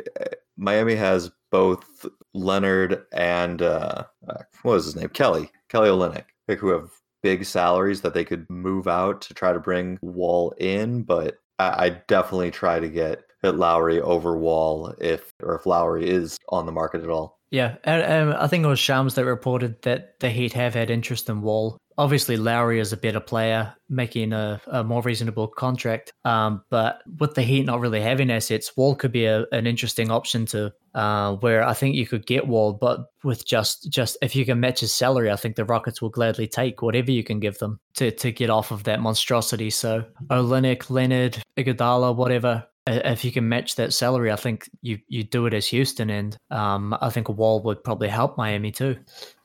Miami has both Leonard and uh, uh, what was his name? Kelly, Kelly Olynyk, who have big salaries that they could move out to try to bring Wall in. But I, I definitely try to get get Lowry over Wall if or if Lowry is on the market at all. Yeah, I think it was Shams that reported that the Heat have had interest in Wall. Obviously, Lowry is a better player, making a, a more reasonable contract. Um, but with the Heat not really having assets, Wall could be a, an interesting option to uh, where I think you could get Wall, but with just just if you can match his salary, I think the Rockets will gladly take whatever you can give them to to get off of that monstrosity. So Olynyk, Leonard, Iguodala, whatever. If you can match that salary, I think you you do it as Houston, and um, I think a Wall would probably help Miami too.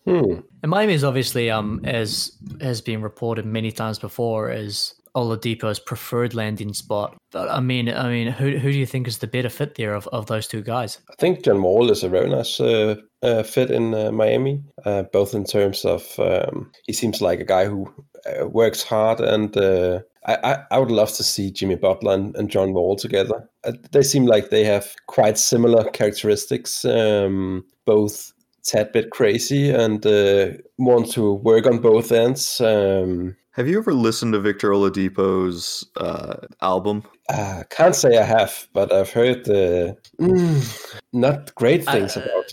Hmm. And Miami is obviously, um, as has been reported many times before, as Oladipo's preferred landing spot. But I mean, I mean, who who do you think is the better fit there of, of those two guys? I think John Wall is a very nice uh, uh, fit in uh, Miami, uh, both in terms of um, he seems like a guy who uh, works hard, and uh, I, I, I would love to see Jimmy Butler and, and John Wall together. They seem like they have quite similar characteristics, um, both tad bit crazy and uh, want to work on both ends. Um, Have you ever listened to Victor Oladipo's uh, album? uh, can't say I have, but I've heard uh, mm, not great things Uh, about.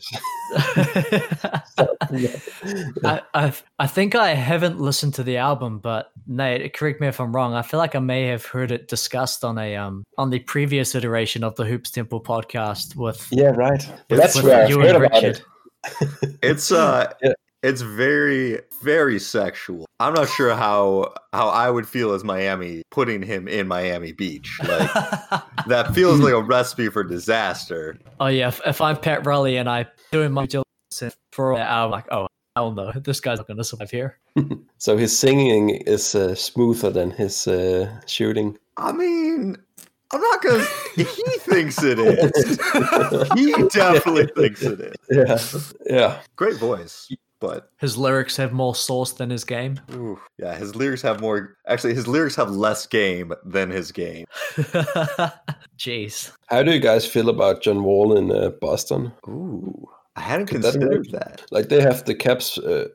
I, I I think I haven't listened to the album, but Nate, correct me if I'm wrong. I feel like I may have heard it discussed on a um on the previous iteration of the Hoops Temple podcast with Yeah, right. with, That's with where I've you heard and about Richard. it. It's uh Yeah. it's very very sexual. I'm not sure how how I would feel as Miami putting him in Miami Beach. Like that feels like a recipe for disaster. oh yeah, if, if I'm Pat Riley and I doing my due diligence for that, I'm like, oh hell no, this guy's not gonna survive here. So his singing is uh, smoother than his uh, shooting. I mean, I'm not gonna. he thinks it is. he definitely thinks it is. Yeah, yeah. Great voice, but His lyrics have more sauce than his game. ooh, yeah, his lyrics have more. Actually, his lyrics have less game than his game. Jeez. How do you guys feel about John Wall in uh, Boston? Ooh, I hadn't that considered work? that. Like they have the caps. Uh,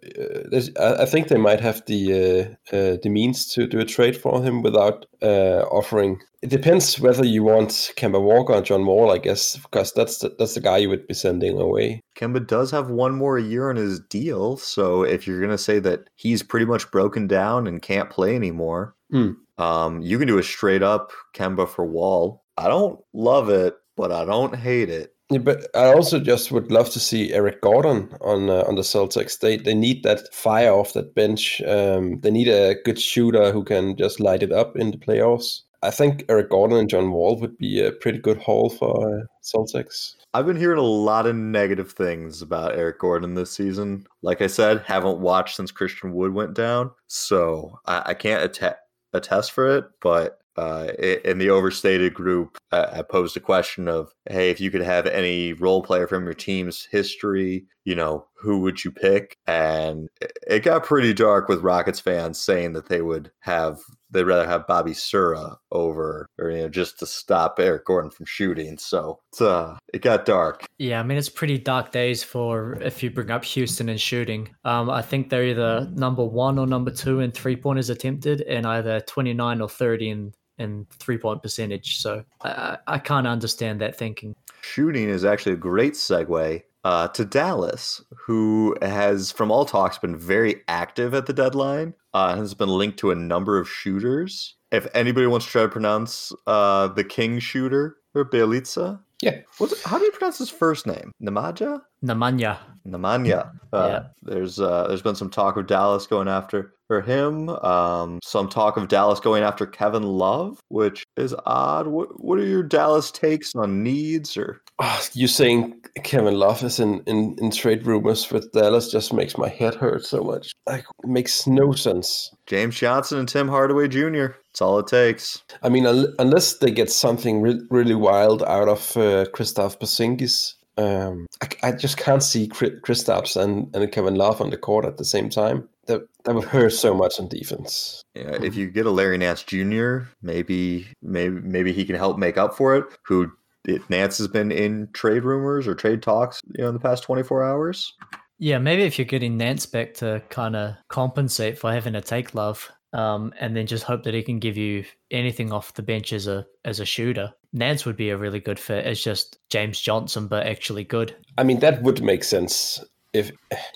uh, I think they might have the uh, uh, the means to do a trade for him without uh, offering. It depends whether you want Kemba Walker or John Wall, I guess, because that's the, that's the guy you would be sending away. Kemba does have one more year on his deal, so if you're gonna say that he's pretty much broken down and can't play anymore, Hmm. um, you can do a straight up Kemba for Wall. I don't love it, but I don't hate it. Yeah, but I also just would love to see Eric Gordon on uh, on the Celtics. They they need that fire off that bench. Um, they need a good shooter who can just light it up in the playoffs. I think Eric Gordon and John Wall would be a pretty good haul for uh, Celtics. I've been hearing a lot of negative things about Eric Gordon this season. Like I said, haven't watched since Christian Wood went down, so I, I can't atta- attest for it. But uh, in the overstated group, I, I posed a question of, "Hey, if you could have any role player from your team's history, you know, who would you pick?" And it- got pretty dark with Rockets fans saying that they would have they'd rather have Bobby Sura over, or you know, just to stop Eric Gordon from shooting. So uh, it got dark. Yeah, I mean it's pretty dark days for if you bring up Houston and shooting. Um, I think they're either number one or number two in three pointers attempted, and either twenty nine or thirty in in three point percentage. So I, I I can't understand that thinking. Shooting is actually a great segue uh, to Dallas, who has, from all talks, been very active at the deadline. Uh, has been linked to a number of shooters. If anybody wants to try to pronounce uh, the King shooter or Bjelica, Yeah. what's how do you pronounce his first name? Namaja. Nemanja. Nemanja. Uh, Yeah. There's uh, there's been some talk of Dallas going after for him. Um, some talk of Dallas going after Kevin Love, which is odd. What what are your Dallas takes on needs or? Oh, you saying Kevin Love is in, in, in trade rumors with Dallas just makes my head hurt so much. Like, it makes no sense. James Johnson and Tim Hardaway Jr. That's all it takes. I mean, un- unless they get something re- really wild out of uh, Kristaps Porzingis, um, I, I just can't see Kristaps and, and Kevin Love on the court at the same time. That that would hurt so much on defense. Yeah, if you get a Larry Nance Jr., maybe maybe maybe he can help make up for it. Who it, Nance has been in trade rumors or trade talks, you know, in the past 24 hours. Yeah, maybe if you're getting Nance back to kind of compensate for having to take love, um, and then just hope that he can give you anything off the bench as a as a shooter. Nance would be a really good fit. It's just James Johnson, but actually good. I mean, that would make sense if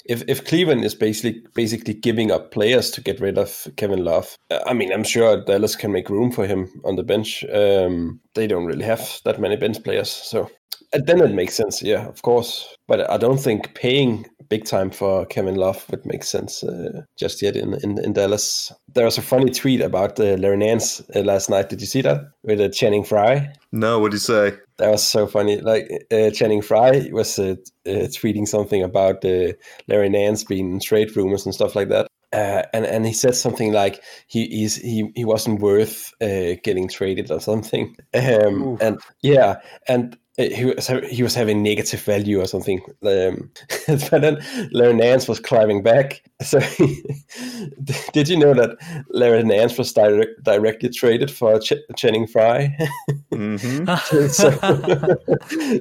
if if Cleveland is basically basically giving up players to get rid of Kevin Love. I mean, I'm sure Dallas can make room for him on the bench. Um, they don't really have that many bench players, so and then it makes sense. Yeah, of course, but I don't think paying big time for Kevin Love would make sense uh, just yet in, in in Dallas. There was a funny tweet about uh, Larry Nance uh, last night. Did you see that with uh, Channing Frye? No, what did he say? That was so funny. Like uh, Channing Frye was uh, uh, tweeting something about uh, Larry Nance being in trade rumors and stuff like that. Uh, and and he said something like he he's, he he wasn't worth uh, getting traded or something. Um, and yeah, and he was he was having negative value or something. Um, but then Larry Nance was climbing back. So did you know that Larry Nance was direct, directly traded for Ch- Channing Frye? hmm so,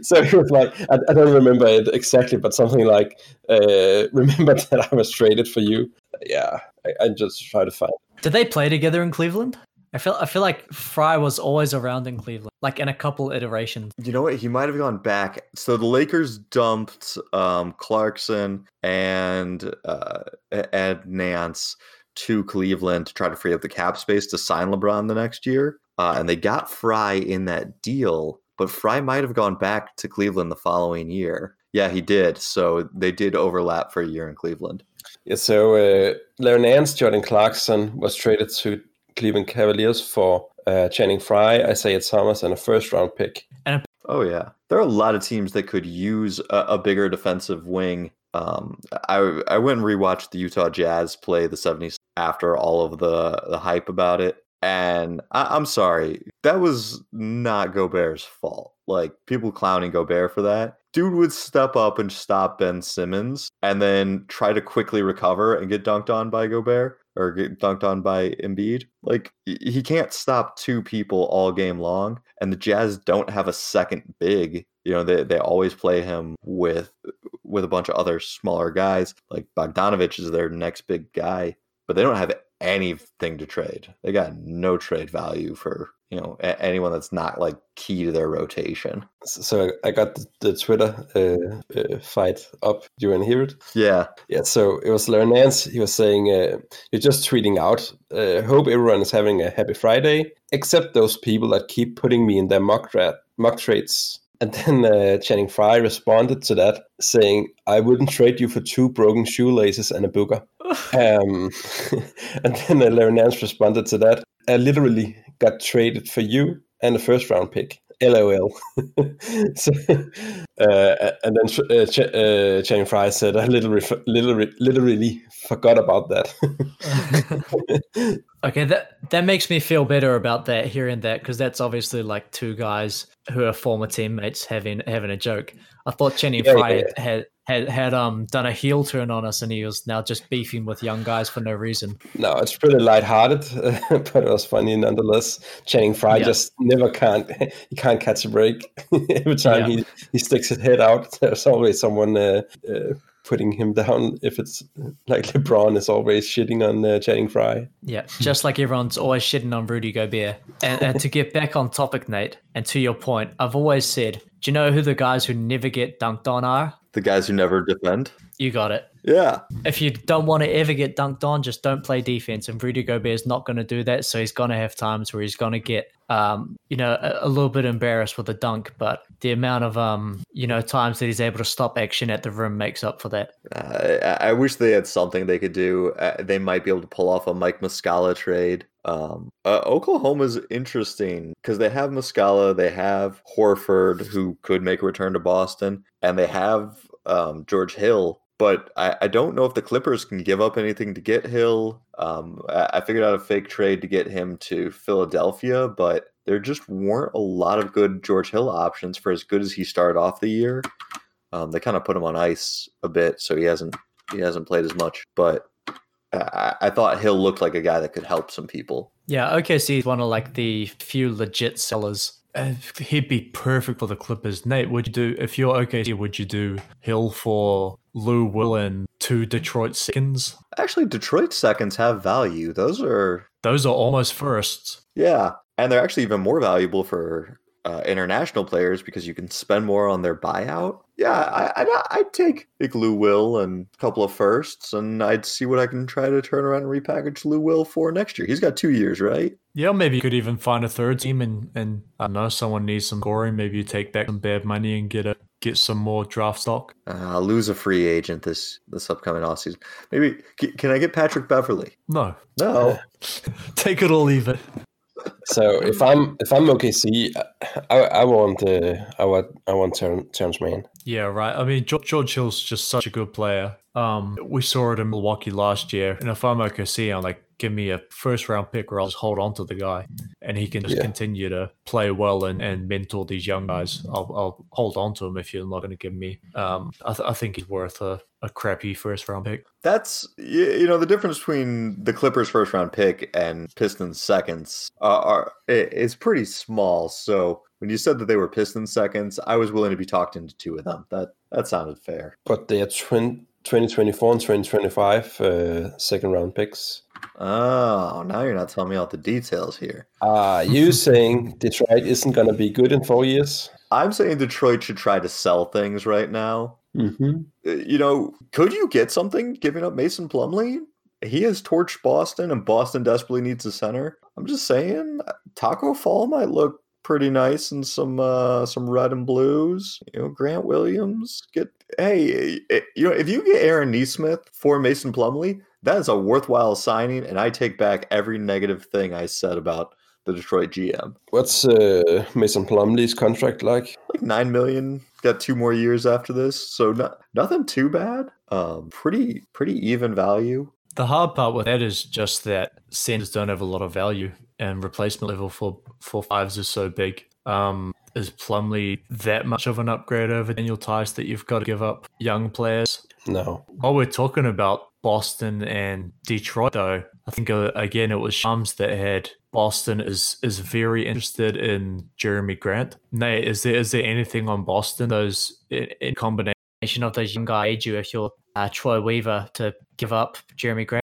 so he was like, I, I don't remember it exactly, but something like, uh, remember that I was traded for you. Yeah, I, I just try to find. Did they play together in Cleveland? I feel I feel like Frye was always around in Cleveland, like in a couple iterations. You know what? He might have gone back. So the Lakers dumped um, Clarkson and uh, Ed Nance to Cleveland to try to free up the cap space to sign LeBron the next year, uh, and they got Frye in that deal. But Frye might have gone back to Cleveland the following year. Yeah, he did. So they did overlap for a year in Cleveland. Yeah, so uh, Larry Nance, Jordan Clarkson was traded to Cleveland Cavaliers for uh, Channing Frye, Isaiah Thomas, and a first round pick. And Oh yeah, there are a lot of teams that could use a, a bigger defensive wing. Um, I I went and rewatched the Utah Jazz play the 70s after all of the the hype about it, and I, I'm sorry, that was not Gobert's fault. Like people clowning Gobert for that. Dude would step up and stop Ben Simmons and then try to quickly recover and get dunked on by Gobert or get dunked on by Embiid. Like he can't stop two people all game long. And the Jazz don't have a second big. You know, they, they always play him with with a bunch of other smaller guys. Like Bogdanovic is their next big guy, but they don't have anything to trade. They got no trade value for you know a- anyone that's not like key to their rotation. So I got the, the Twitter uh, uh, fight up. Do you want to hear it? Yeah, Yeah, so it was Larry Nance. He was saying, uh, You're just tweeting out. Uh, hope everyone is having a happy Friday, except those people that keep putting me in their mock, tra- mock trades. And then uh, Channing Frye responded to that, saying, I wouldn't trade you for two broken shoelaces and a booger. um, and then uh, Larry Nance responded to that, I literally got traded for you and a first round pick. LOL. so, uh, and then uh, Ch- uh, Channing Frye said, I literally, literally, literally forgot about that. Okay, that that makes me feel better about that hearing that because that's obviously like two guys who are former teammates having having a joke. I thought Channing Yeah, Frye yeah, had had had um done a heel turn on us and he was now just beefing with young guys for no reason. no, it's pretty lighthearted, but it was funny nonetheless. Channing Frye Yeah. just never can't, he can't catch a break. Every time Yeah. he, he sticks his head out, there's always someone uh, uh, putting him down. If it's like LeBron is always shitting on uh, Channing Frye. Yeah, just like everyone's always shitting on Rudy Gobert. And, and to get back on topic, Nate, and to your point, I've always said, do you know who the guys who never get dunked on are? the guys who never defend. You got it. Yeah, If you don't want to ever get dunked on, just don't play defense. And Rudy Gobert is not going to do that. So he's going to have times where he's going to get, um, you know, a, a little bit embarrassed with a dunk. But the amount of, um, you know, times that he's able to stop action at the rim makes up for that. uh, I wish they had something they could do. Uh, they might be able to pull off a Mike Muscala trade. Um, uh, Oklahoma's interesting because they have Muscala, they have Horford, who could make a return to Boston, and they have um, George Hill. But I, I don't know if the Clippers can give up anything to get Hill. Um, I, I figured out a fake trade to get him to Philadelphia, but there just weren't a lot of good George Hill options for as good as he started off the year. Um, they kind of put him on ice a bit, so he hasn't he hasn't played as much. But I, I thought Hill looked like a guy that could help some people. Yeah, OKC is one of like the few legit sellers. Uh, he'd be perfect for the Clippers. Nate, would you do if you're OKC? Would you do Hill for Lou Will and two Detroit seconds? Actually, Detroit seconds have value. Those are Those are almost firsts. yeah, and they're actually even more valuable for uh, international players because you can spend more on their buyout. Yeah, I, I I'd take like Lou Will and a couple of firsts, and I'd see what I can try to turn around and repackage Lou Will for next year. He's got two years, right? Yeah, maybe you could even find a third team and and I don't know someone needs some scoring. Maybe you take back some bad money and get a get some more draft stock. Uh, I'll lose a free agent this this upcoming offseason. Maybe can I get Patrick Beverley? No, No. take it or leave it. So if I'm if I'm OKC, I, I want uh, I want I want Terance Terance Mann. Yeah, right. I mean, George, George Hill's just such a good player. Um, we saw it in Milwaukee last year, and if I'm OKC, I'm like, give me a first round pick, or I'll just hold on to the guy, and he can just Yeah. continue to play well and, and mentor these young guys. I'll, I'll hold on to him if you're not going to give me. Um, I, th- I think he's worth a, a crappy first round pick. That's you know the difference between the Clippers first round pick and Pistons seconds are, are is pretty small. So when you said that they were Pistons seconds, I was willing to be talked into two of them. That that sounded fair. But they are twin, 2024 and 2025 uh, second round picks. Oh, now you're not telling me all the details here. Are you saying Detroit isn't going to be good in four years? I'm saying Detroit should try to sell things right now. Mm-hmm. Uh, You know, could you get something giving up Mason Plumlee? He has torched Boston, and Boston desperately needs a center. I'm just saying, Tacko Fall might look pretty nice in some uh, some red and blues. You know, Grant Williams get hey, eh, you know, if you get Aaron Nesmith for Mason Plumlee, that is a worthwhile signing, and I take back every negative thing I said about the Detroit GM. What's uh, Mason Plumlee's contract like? Like nine million. Got two more years after this, so not, nothing too bad. Um, pretty pretty even value. The hard part with that is just that centers don't have a lot of value, and replacement level for for fives is so big. Um, is Plumlee that much of an upgrade over Daniel Theis that you've got to give up young players? No. While we're talking about Boston and Detroit, though, I think uh, again it was Shams that had Boston is is very interested in Jerami Grant. Nate, is there is there anything on Boston those in, in combination? Combination of those young guys, you if you're uh, Troy Weaver to give up Jerami Grant.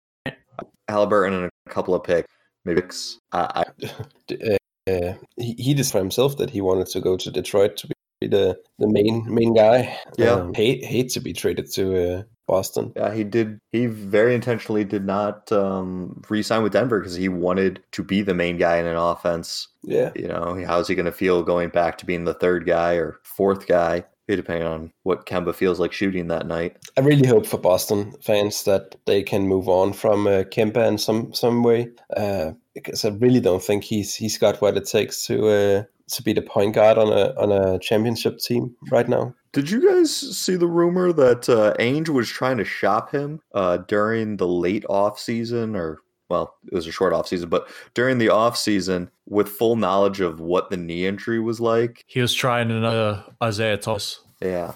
Haliburton and a couple of picks. Maybe picks. I, I, D- Uh, he, he decided for himself that he wanted to go to Detroit to be the, the main main guy. Yeah. Um, hate hate to be traded to uh, Boston. Yeah, he did. He very intentionally did not um, re-sign with Denver because he wanted to be the main guy in an offense. Yeah. You know, how's he going to feel going back to being the third guy or fourth guy? Depending on what Kemba feels like shooting that night. I really hope for Boston fans that they can move on from uh, Kemba in some some way, uh, because I really don't think he's he's got what it takes to uh, to be the point guard on a on a championship team right now. Did you guys see the rumor that uh, Ainge was trying to shop him uh, during the late off season, or well, it was a short off season, but during the off season, with full knowledge of what the knee injury was like? He was trying another Isaiah Thomas. Yeah,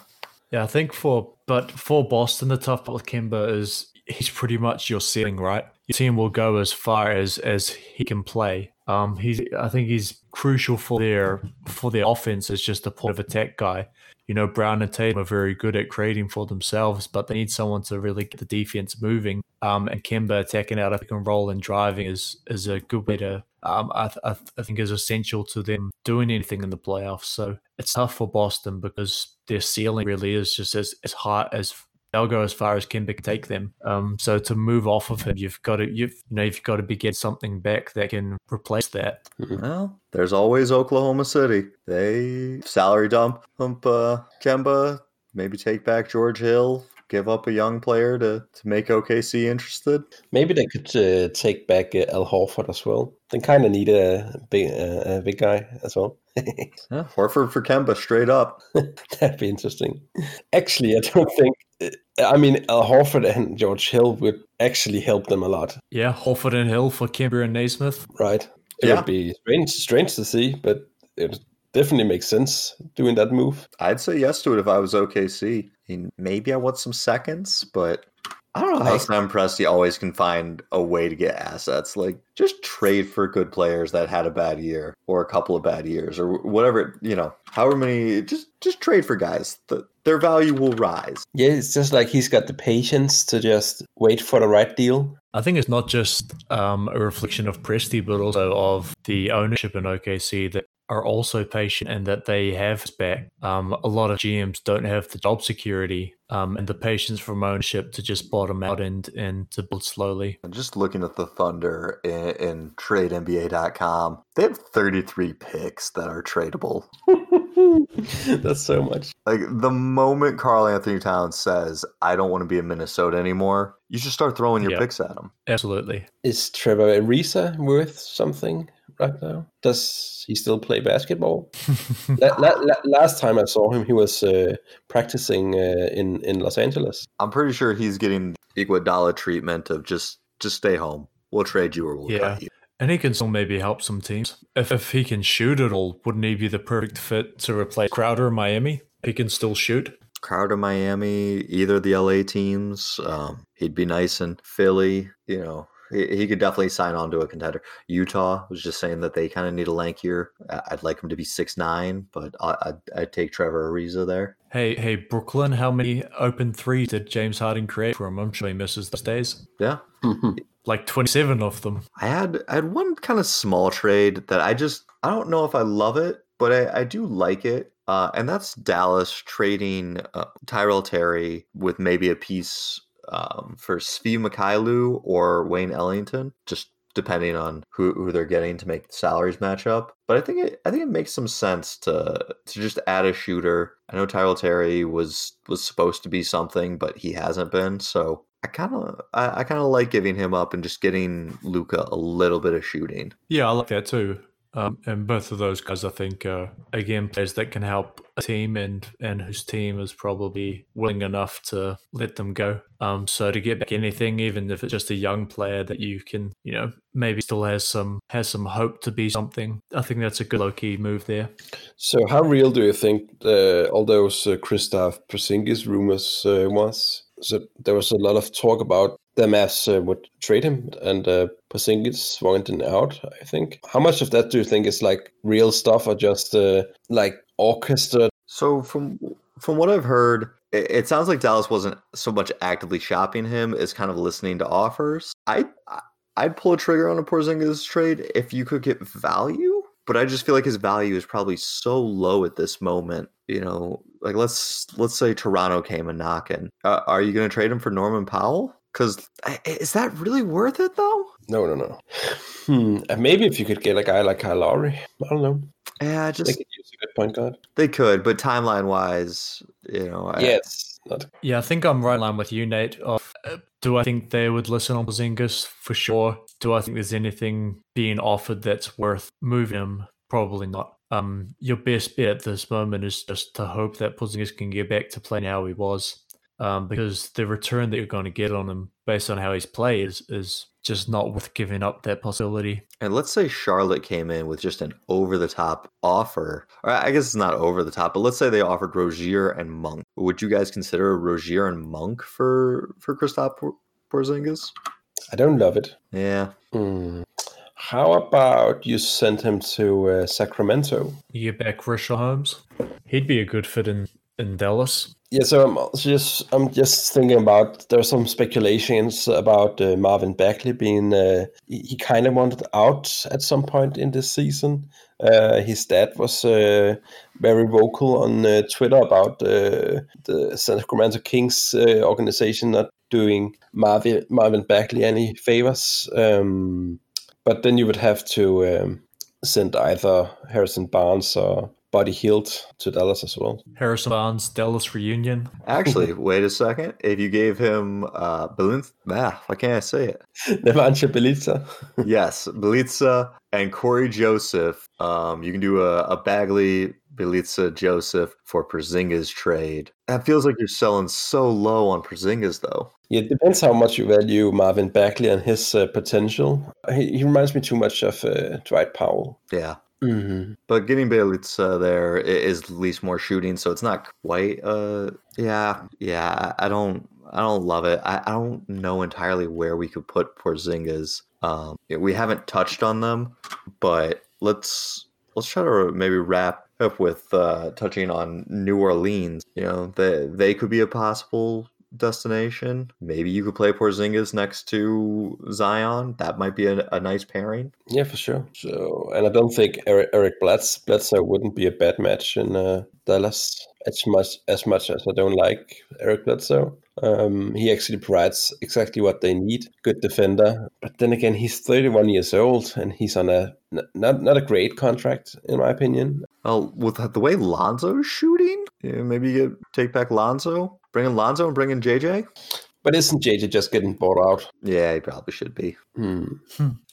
Yeah, I think for but for Boston, the tough part with Kemba is he's pretty much your ceiling, right? Your team will go as far as as he can play. Um, he's I think he's crucial for their for their offense as just a point of attack guy. You know, Brown and Tatum are very good at creating for themselves, but they need someone to really get the defense moving. Um, and Kemba attacking out of pick and roll and driving is is a good way to. Um, I, th- I, th- I think is essential to them doing anything in the playoffs. So it's tough for Boston because their ceiling really is just as, as high as they'll go as far as Kemba can take them. Um, so to move off of him, you've got to you've you know you've got to be get something back that can replace that. Well, there's always Oklahoma City. They salary dump, dump uh, Kemba, maybe take back George Hill, give up a young player to, to make OKC interested. Maybe they could uh, take back uh, Al Horford as well. They kind of need a big uh, a big guy as well. Yeah, Horford for Kemba, straight up. That'd be interesting. Actually, I don't think. I mean, Al Horford and George Hill would actually help them a lot, Yeah, Horford and Hill for Kemba and Nesmith. right? It Yeah. would be strange, strange to see, but it definitely makes sense doing that move. I'd say yes to it if I was OKC. I mean, maybe I want some seconds, but I don't know how I- Sam Presti always can find a way to get assets. Like, just trade for good players that had a bad year or a couple of bad years or whatever. You know, however many. Just just trade for guys. The, their value will rise. Yeah, it's just like he's got the patience to just wait for the right deal. I think it's not just um, a reflection of Presti, but also of the ownership in OKC that are also patient and that they have his back. Um, a lot of GMs don't have the job security um, and the patience from ownership to just bottom out and, and to build slowly. And just looking at the Thunder in, in TradeNBA.com, they have 33 picks that are tradable. That's so much. Like the moment Karl-Anthony Towns says, "I don't want to be in Minnesota anymore," you should start throwing your Yeah. picks at him. Absolutely. Is Trevor Ariza worth something right now? Does he still play basketball? la- la- la- last time I saw him, he was uh, practicing uh, in in Los Angeles. I'm pretty sure he's getting Iguodala treatment of just just stay home. We'll trade you or we'll Yeah. cut you. And he can still maybe help some teams. If, if he can shoot at all, wouldn't he be the perfect fit to replace Crowder in Miami? He can still shoot. Crowder, Miami, either the LA teams. Um, he'd be nice in Philly. You know, he, he could definitely sign on to a contender. Utah was just saying that they kind of need a lankier. I- I'd like him to be six nine, but I, I'd, I'd take Trevor Ariza there. Hey, hey, Brooklyn, how many open threes did James Harden create for him? I'm sure he misses those days. Yeah, Like 27 of them. I had I had one kind of small trade that I just I don't know if I love it, but I, I do like it. Uh, and that's Dallas trading uh, Tyrell Terry with maybe a piece um, for Svi Mykhailiuk or Wayne Ellington, just depending on who, who they're getting to make the salaries match up. But I think it I think it makes some sense to to just add a shooter. I know Tyrell Terry was was supposed to be something, but he hasn't been. So I kind of I, I kind of like giving him up and just getting Luka a little bit of shooting. Yeah, I like that too. Um, and both of those guys, I think, are again, players that can help a team and and whose team is probably willing enough to let them go. Um, so to get back anything, even if it's just a young player that you can, you know, maybe still has some has some hope to be something. I think that's a good low key move there. So, how real do you think uh, all those uh, Kristaps Porzingis rumors uh, was? So there was a lot of talk about the Mavs uh, would trade him, and uh, Porzingis wanted out. I think. How much of that do you think is like real stuff, or just uh, like orchestra? So from from what I've heard, it, it sounds like Dallas wasn't so much actively shopping him as kind of listening to offers. I I'd pull a trigger on a Porzingis trade if you could get value, but I just feel like his value is probably so low at this moment. You know, like let's let's say Toronto came and knocking. Uh, are you going to trade him for Norman Powell? Because is that really worth it though? No, no, no. Hmm. Maybe if you could get a guy like Kyle Lowry, I don't know. Yeah, They just could use a good point guard. they could, but timeline wise, you know, I, Yeah, not. Yeah, I think I'm right in line with you, Nate. Of uh, do I think they would listen on Porzingis for sure? Do I think there's anything being offered that's worth moving him? Probably not. Um, your best bet at this moment is just to hope that Porzingis can get back to playing how he was, um, because the return that you're going to get on him based on how he's played is, is just not worth giving up that possibility. And let's say Charlotte came in with just an over the top offer. Or I guess it's not over the top, but let's say they offered Rozier and Monk. Would you guys consider Rozier and Monk for for Kristaps Porzingis? I don't love it. Yeah. Hmm. How about you send him to uh, Sacramento? You get back Richaun Holmes, he'd be a good fit in in Dallas. Yeah, so I'm just I'm just thinking about there's some speculations about uh, Marvin Bagley being uh, he, he kind of wanted out at some point in this season. Uh, his dad was uh, very vocal on uh, Twitter about uh, the Sacramento Kings organization not doing Marvin Marvin Bagley any favors. Um, but then you would have to um, send either Harrison Barnes or Buddy Hield to Dallas as well. Harrison Barnes, Dallas reunion. Actually, wait a second. If you gave him uh Belin- ah, why can't I say it? Nevancha Bjelica. yes, Bjelica and Corey Joseph. Um, you can do a, a Bagley, Bjelica, Joseph for Porzingis trade. That feels like you're selling so low on Porzingis, though. Yeah, it depends how much you value Marvin Bagley and his uh, potential. He, he reminds me too much of uh, Dwight Powell. Yeah. Mm-hmm. But getting Bjelica there i- is at least more shooting, so it's not quite. Uh, yeah, yeah. I don't, I don't love it. I, I don't know entirely where we could put Porzingis. Um, we haven't touched on them, but let's let's try to maybe wrap up with uh, touching on New Orleans. You know, they they could be a possible destination. Maybe you could play Porzingis next to Zion. That might be a, a nice pairing. Yeah, for sure. So, and I don't think Eric, Eric Bledsoe, Bledsoe wouldn't be a bad match in uh, Dallas. As much as much as I don't like Eric Bledsoe, um, he actually provides exactly what they need. Good defender, but then again, he's 31 years old and he's on a n- not not a great contract in my opinion. Well, with the way Lonzo's shooting, yeah, maybe you get, take back Lonzo, bring in Lonzo and bringing JJ. But isn't JJ just getting bought out? Yeah, he probably should be. Hmm.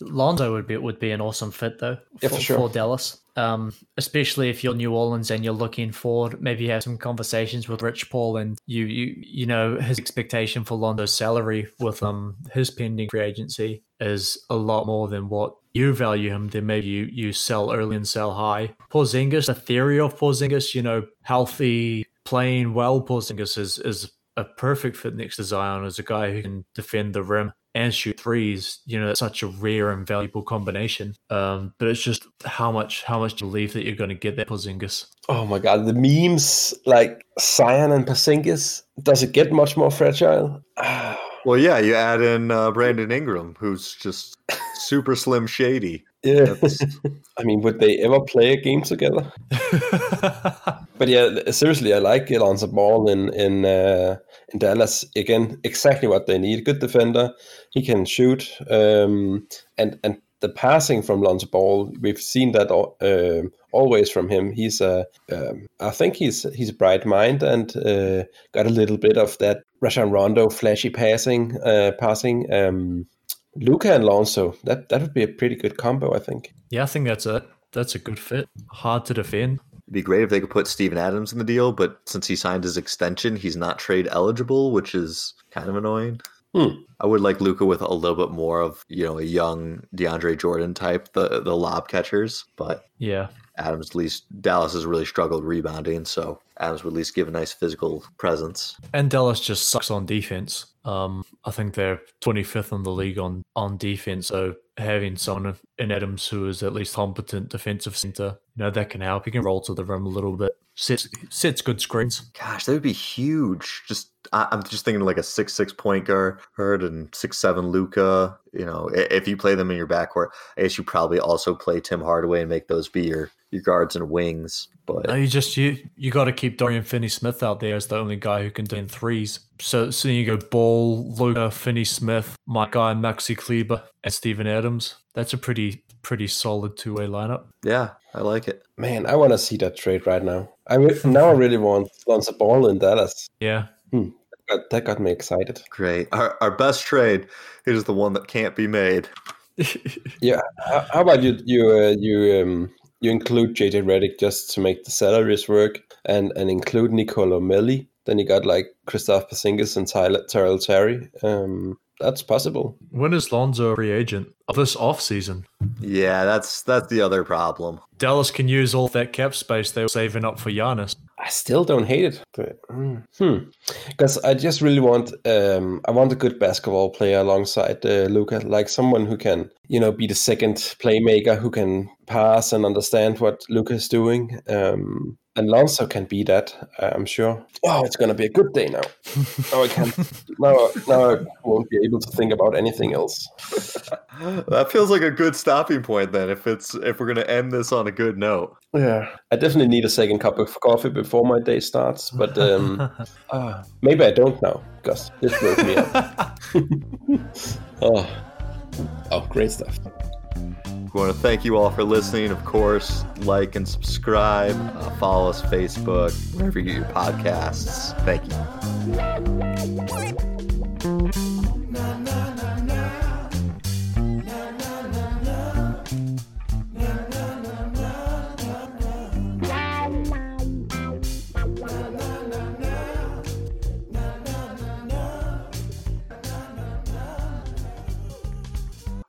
Lonzo would be would be an awesome fit though Yeah, for, for sure. for Dallas. Um, especially if you're New Orleans and you're looking forward, maybe you have some conversations with Rich Paul and you you you know his expectation for Lonzo's salary with um his pending free agency is a lot more than what you value him. Then maybe you you sell early and sell high. Porzingis, the theory of Porzingis, you know, healthy, playing well. Porzingis is is a perfect fit next to Zion as a guy who can defend the rim and shoot threes, you know, that's such a rare and valuable combination. Um, but it's just how much how much do you believe that you're going to get that Porzingis? Oh my god, the memes like Zion and Porzingis. Does it get much more fragile? Well, yeah, you add in uh, Brandon Ingram, who's just super slim shady. yeah. I mean, would they ever play a game together? But yeah, seriously, I like Alonso Ball in in uh, in Dallas again. Exactly what they need. Good defender. He can shoot. Um, and and the passing from Lonzo Ball, we've seen that um always from him. He's a, um, I think he's he's a bright mind and uh, got a little bit of that Rajon Rondo flashy passing, uh, passing. Um, Luka and Lonzo, that that would be a pretty good combo, I think. yeah, I think that's it. That's a good fit. Hard to defend. It'd be great if they could put Steven Adams in the deal, but since he signed his extension, he's not trade eligible, which is kind of annoying. Hmm. I would like Luka with a little bit more of you know a young DeAndre Jordan type, the the lob catchers. But Yeah. Adams at least Dallas has really struggled rebounding, so Adams would at least give a nice physical presence. And Dallas just sucks on defense. Um, I think they're 25th in the league on, on defense. So having someone in Adams who is at least competent defensive center, you know, that can help. He can roll to the rim a little bit. Sets sets good screens. Gosh, that would be huge. Just I'm just thinking like a six six point guard and six seven Luka. You know, if you play them in your backcourt, I guess you probably also play Tim Hardaway and make those be your your guards and wings. But No, you just you you got to keep Dorian Finney Smith out there as the only guy who can do in threes. So so you go Ball, Luka, Finney Smith, my guy Maxi Kleber, and Steven Adams. That's a pretty pretty solid two way lineup. yeah, I like it. Man, I want to see that trade right now. I re- now I really want Lonzo Ball in Dallas. Yeah. That, that got me excited. Great. Our our best trade is the one that can't be made. Yeah. How, how about you? You uh, you um you include JJ Redick just to make the salaries work, and and include Nicolo Melli. Then you got like Kristaps Porzingis and Tyler Tyrell Terry. Um, that's possible. when is Lonzo a free agent? Of this off season. Yeah, that's that's the other problem. Dallas can use all that cap space they were saving up for Giannis. I still don't hate it. But, mm, hmm. Because I just really want, um, I want a good basketball player alongside uh, Luka, like someone who can, you know, be the second playmaker who can pass and understand what Luka is doing. Um, and Lonzo can be that, uh, I'm sure. Oh, it's gonna be a good day now. now I can, now, now I won't be able to think about anything else. That feels like a good stopping point then. If it's if we're gonna end this on a good note. Yeah, I definitely need a second cup of coffee before my day starts, but um, ah, maybe I don't now because this woke me up. oh, oh, great stuff. We want to thank you all for listening. Of course, like and subscribe. Uh, follow us Facebook, wherever you get your podcasts. Thank you.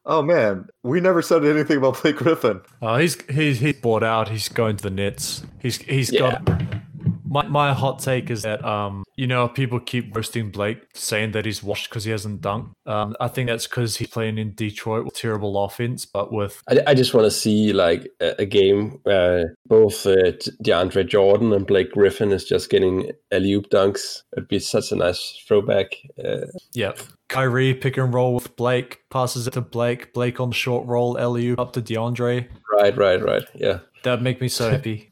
Oh man, we never said anything about Blake Griffin. Uh, he's he's he's bought out. He's going to the Nets. He's he's Yeah. got. My my hot take is that um you know people keep roasting Blake saying that he's washed because he hasn't dunked. Um I think that's because he's playing in Detroit with terrible offense, but with I, I just want to see like a, a game where both uh, De- DeAndre Jordan and Blake Griffin is just getting alley oop dunks. It'd be such a nice throwback. Uh, yeah, Kyrie pick and roll with Blake, passes it to Blake. Blake on the short roll, LU up to DeAndre. right, right, right. Yeah. That'd make me so happy.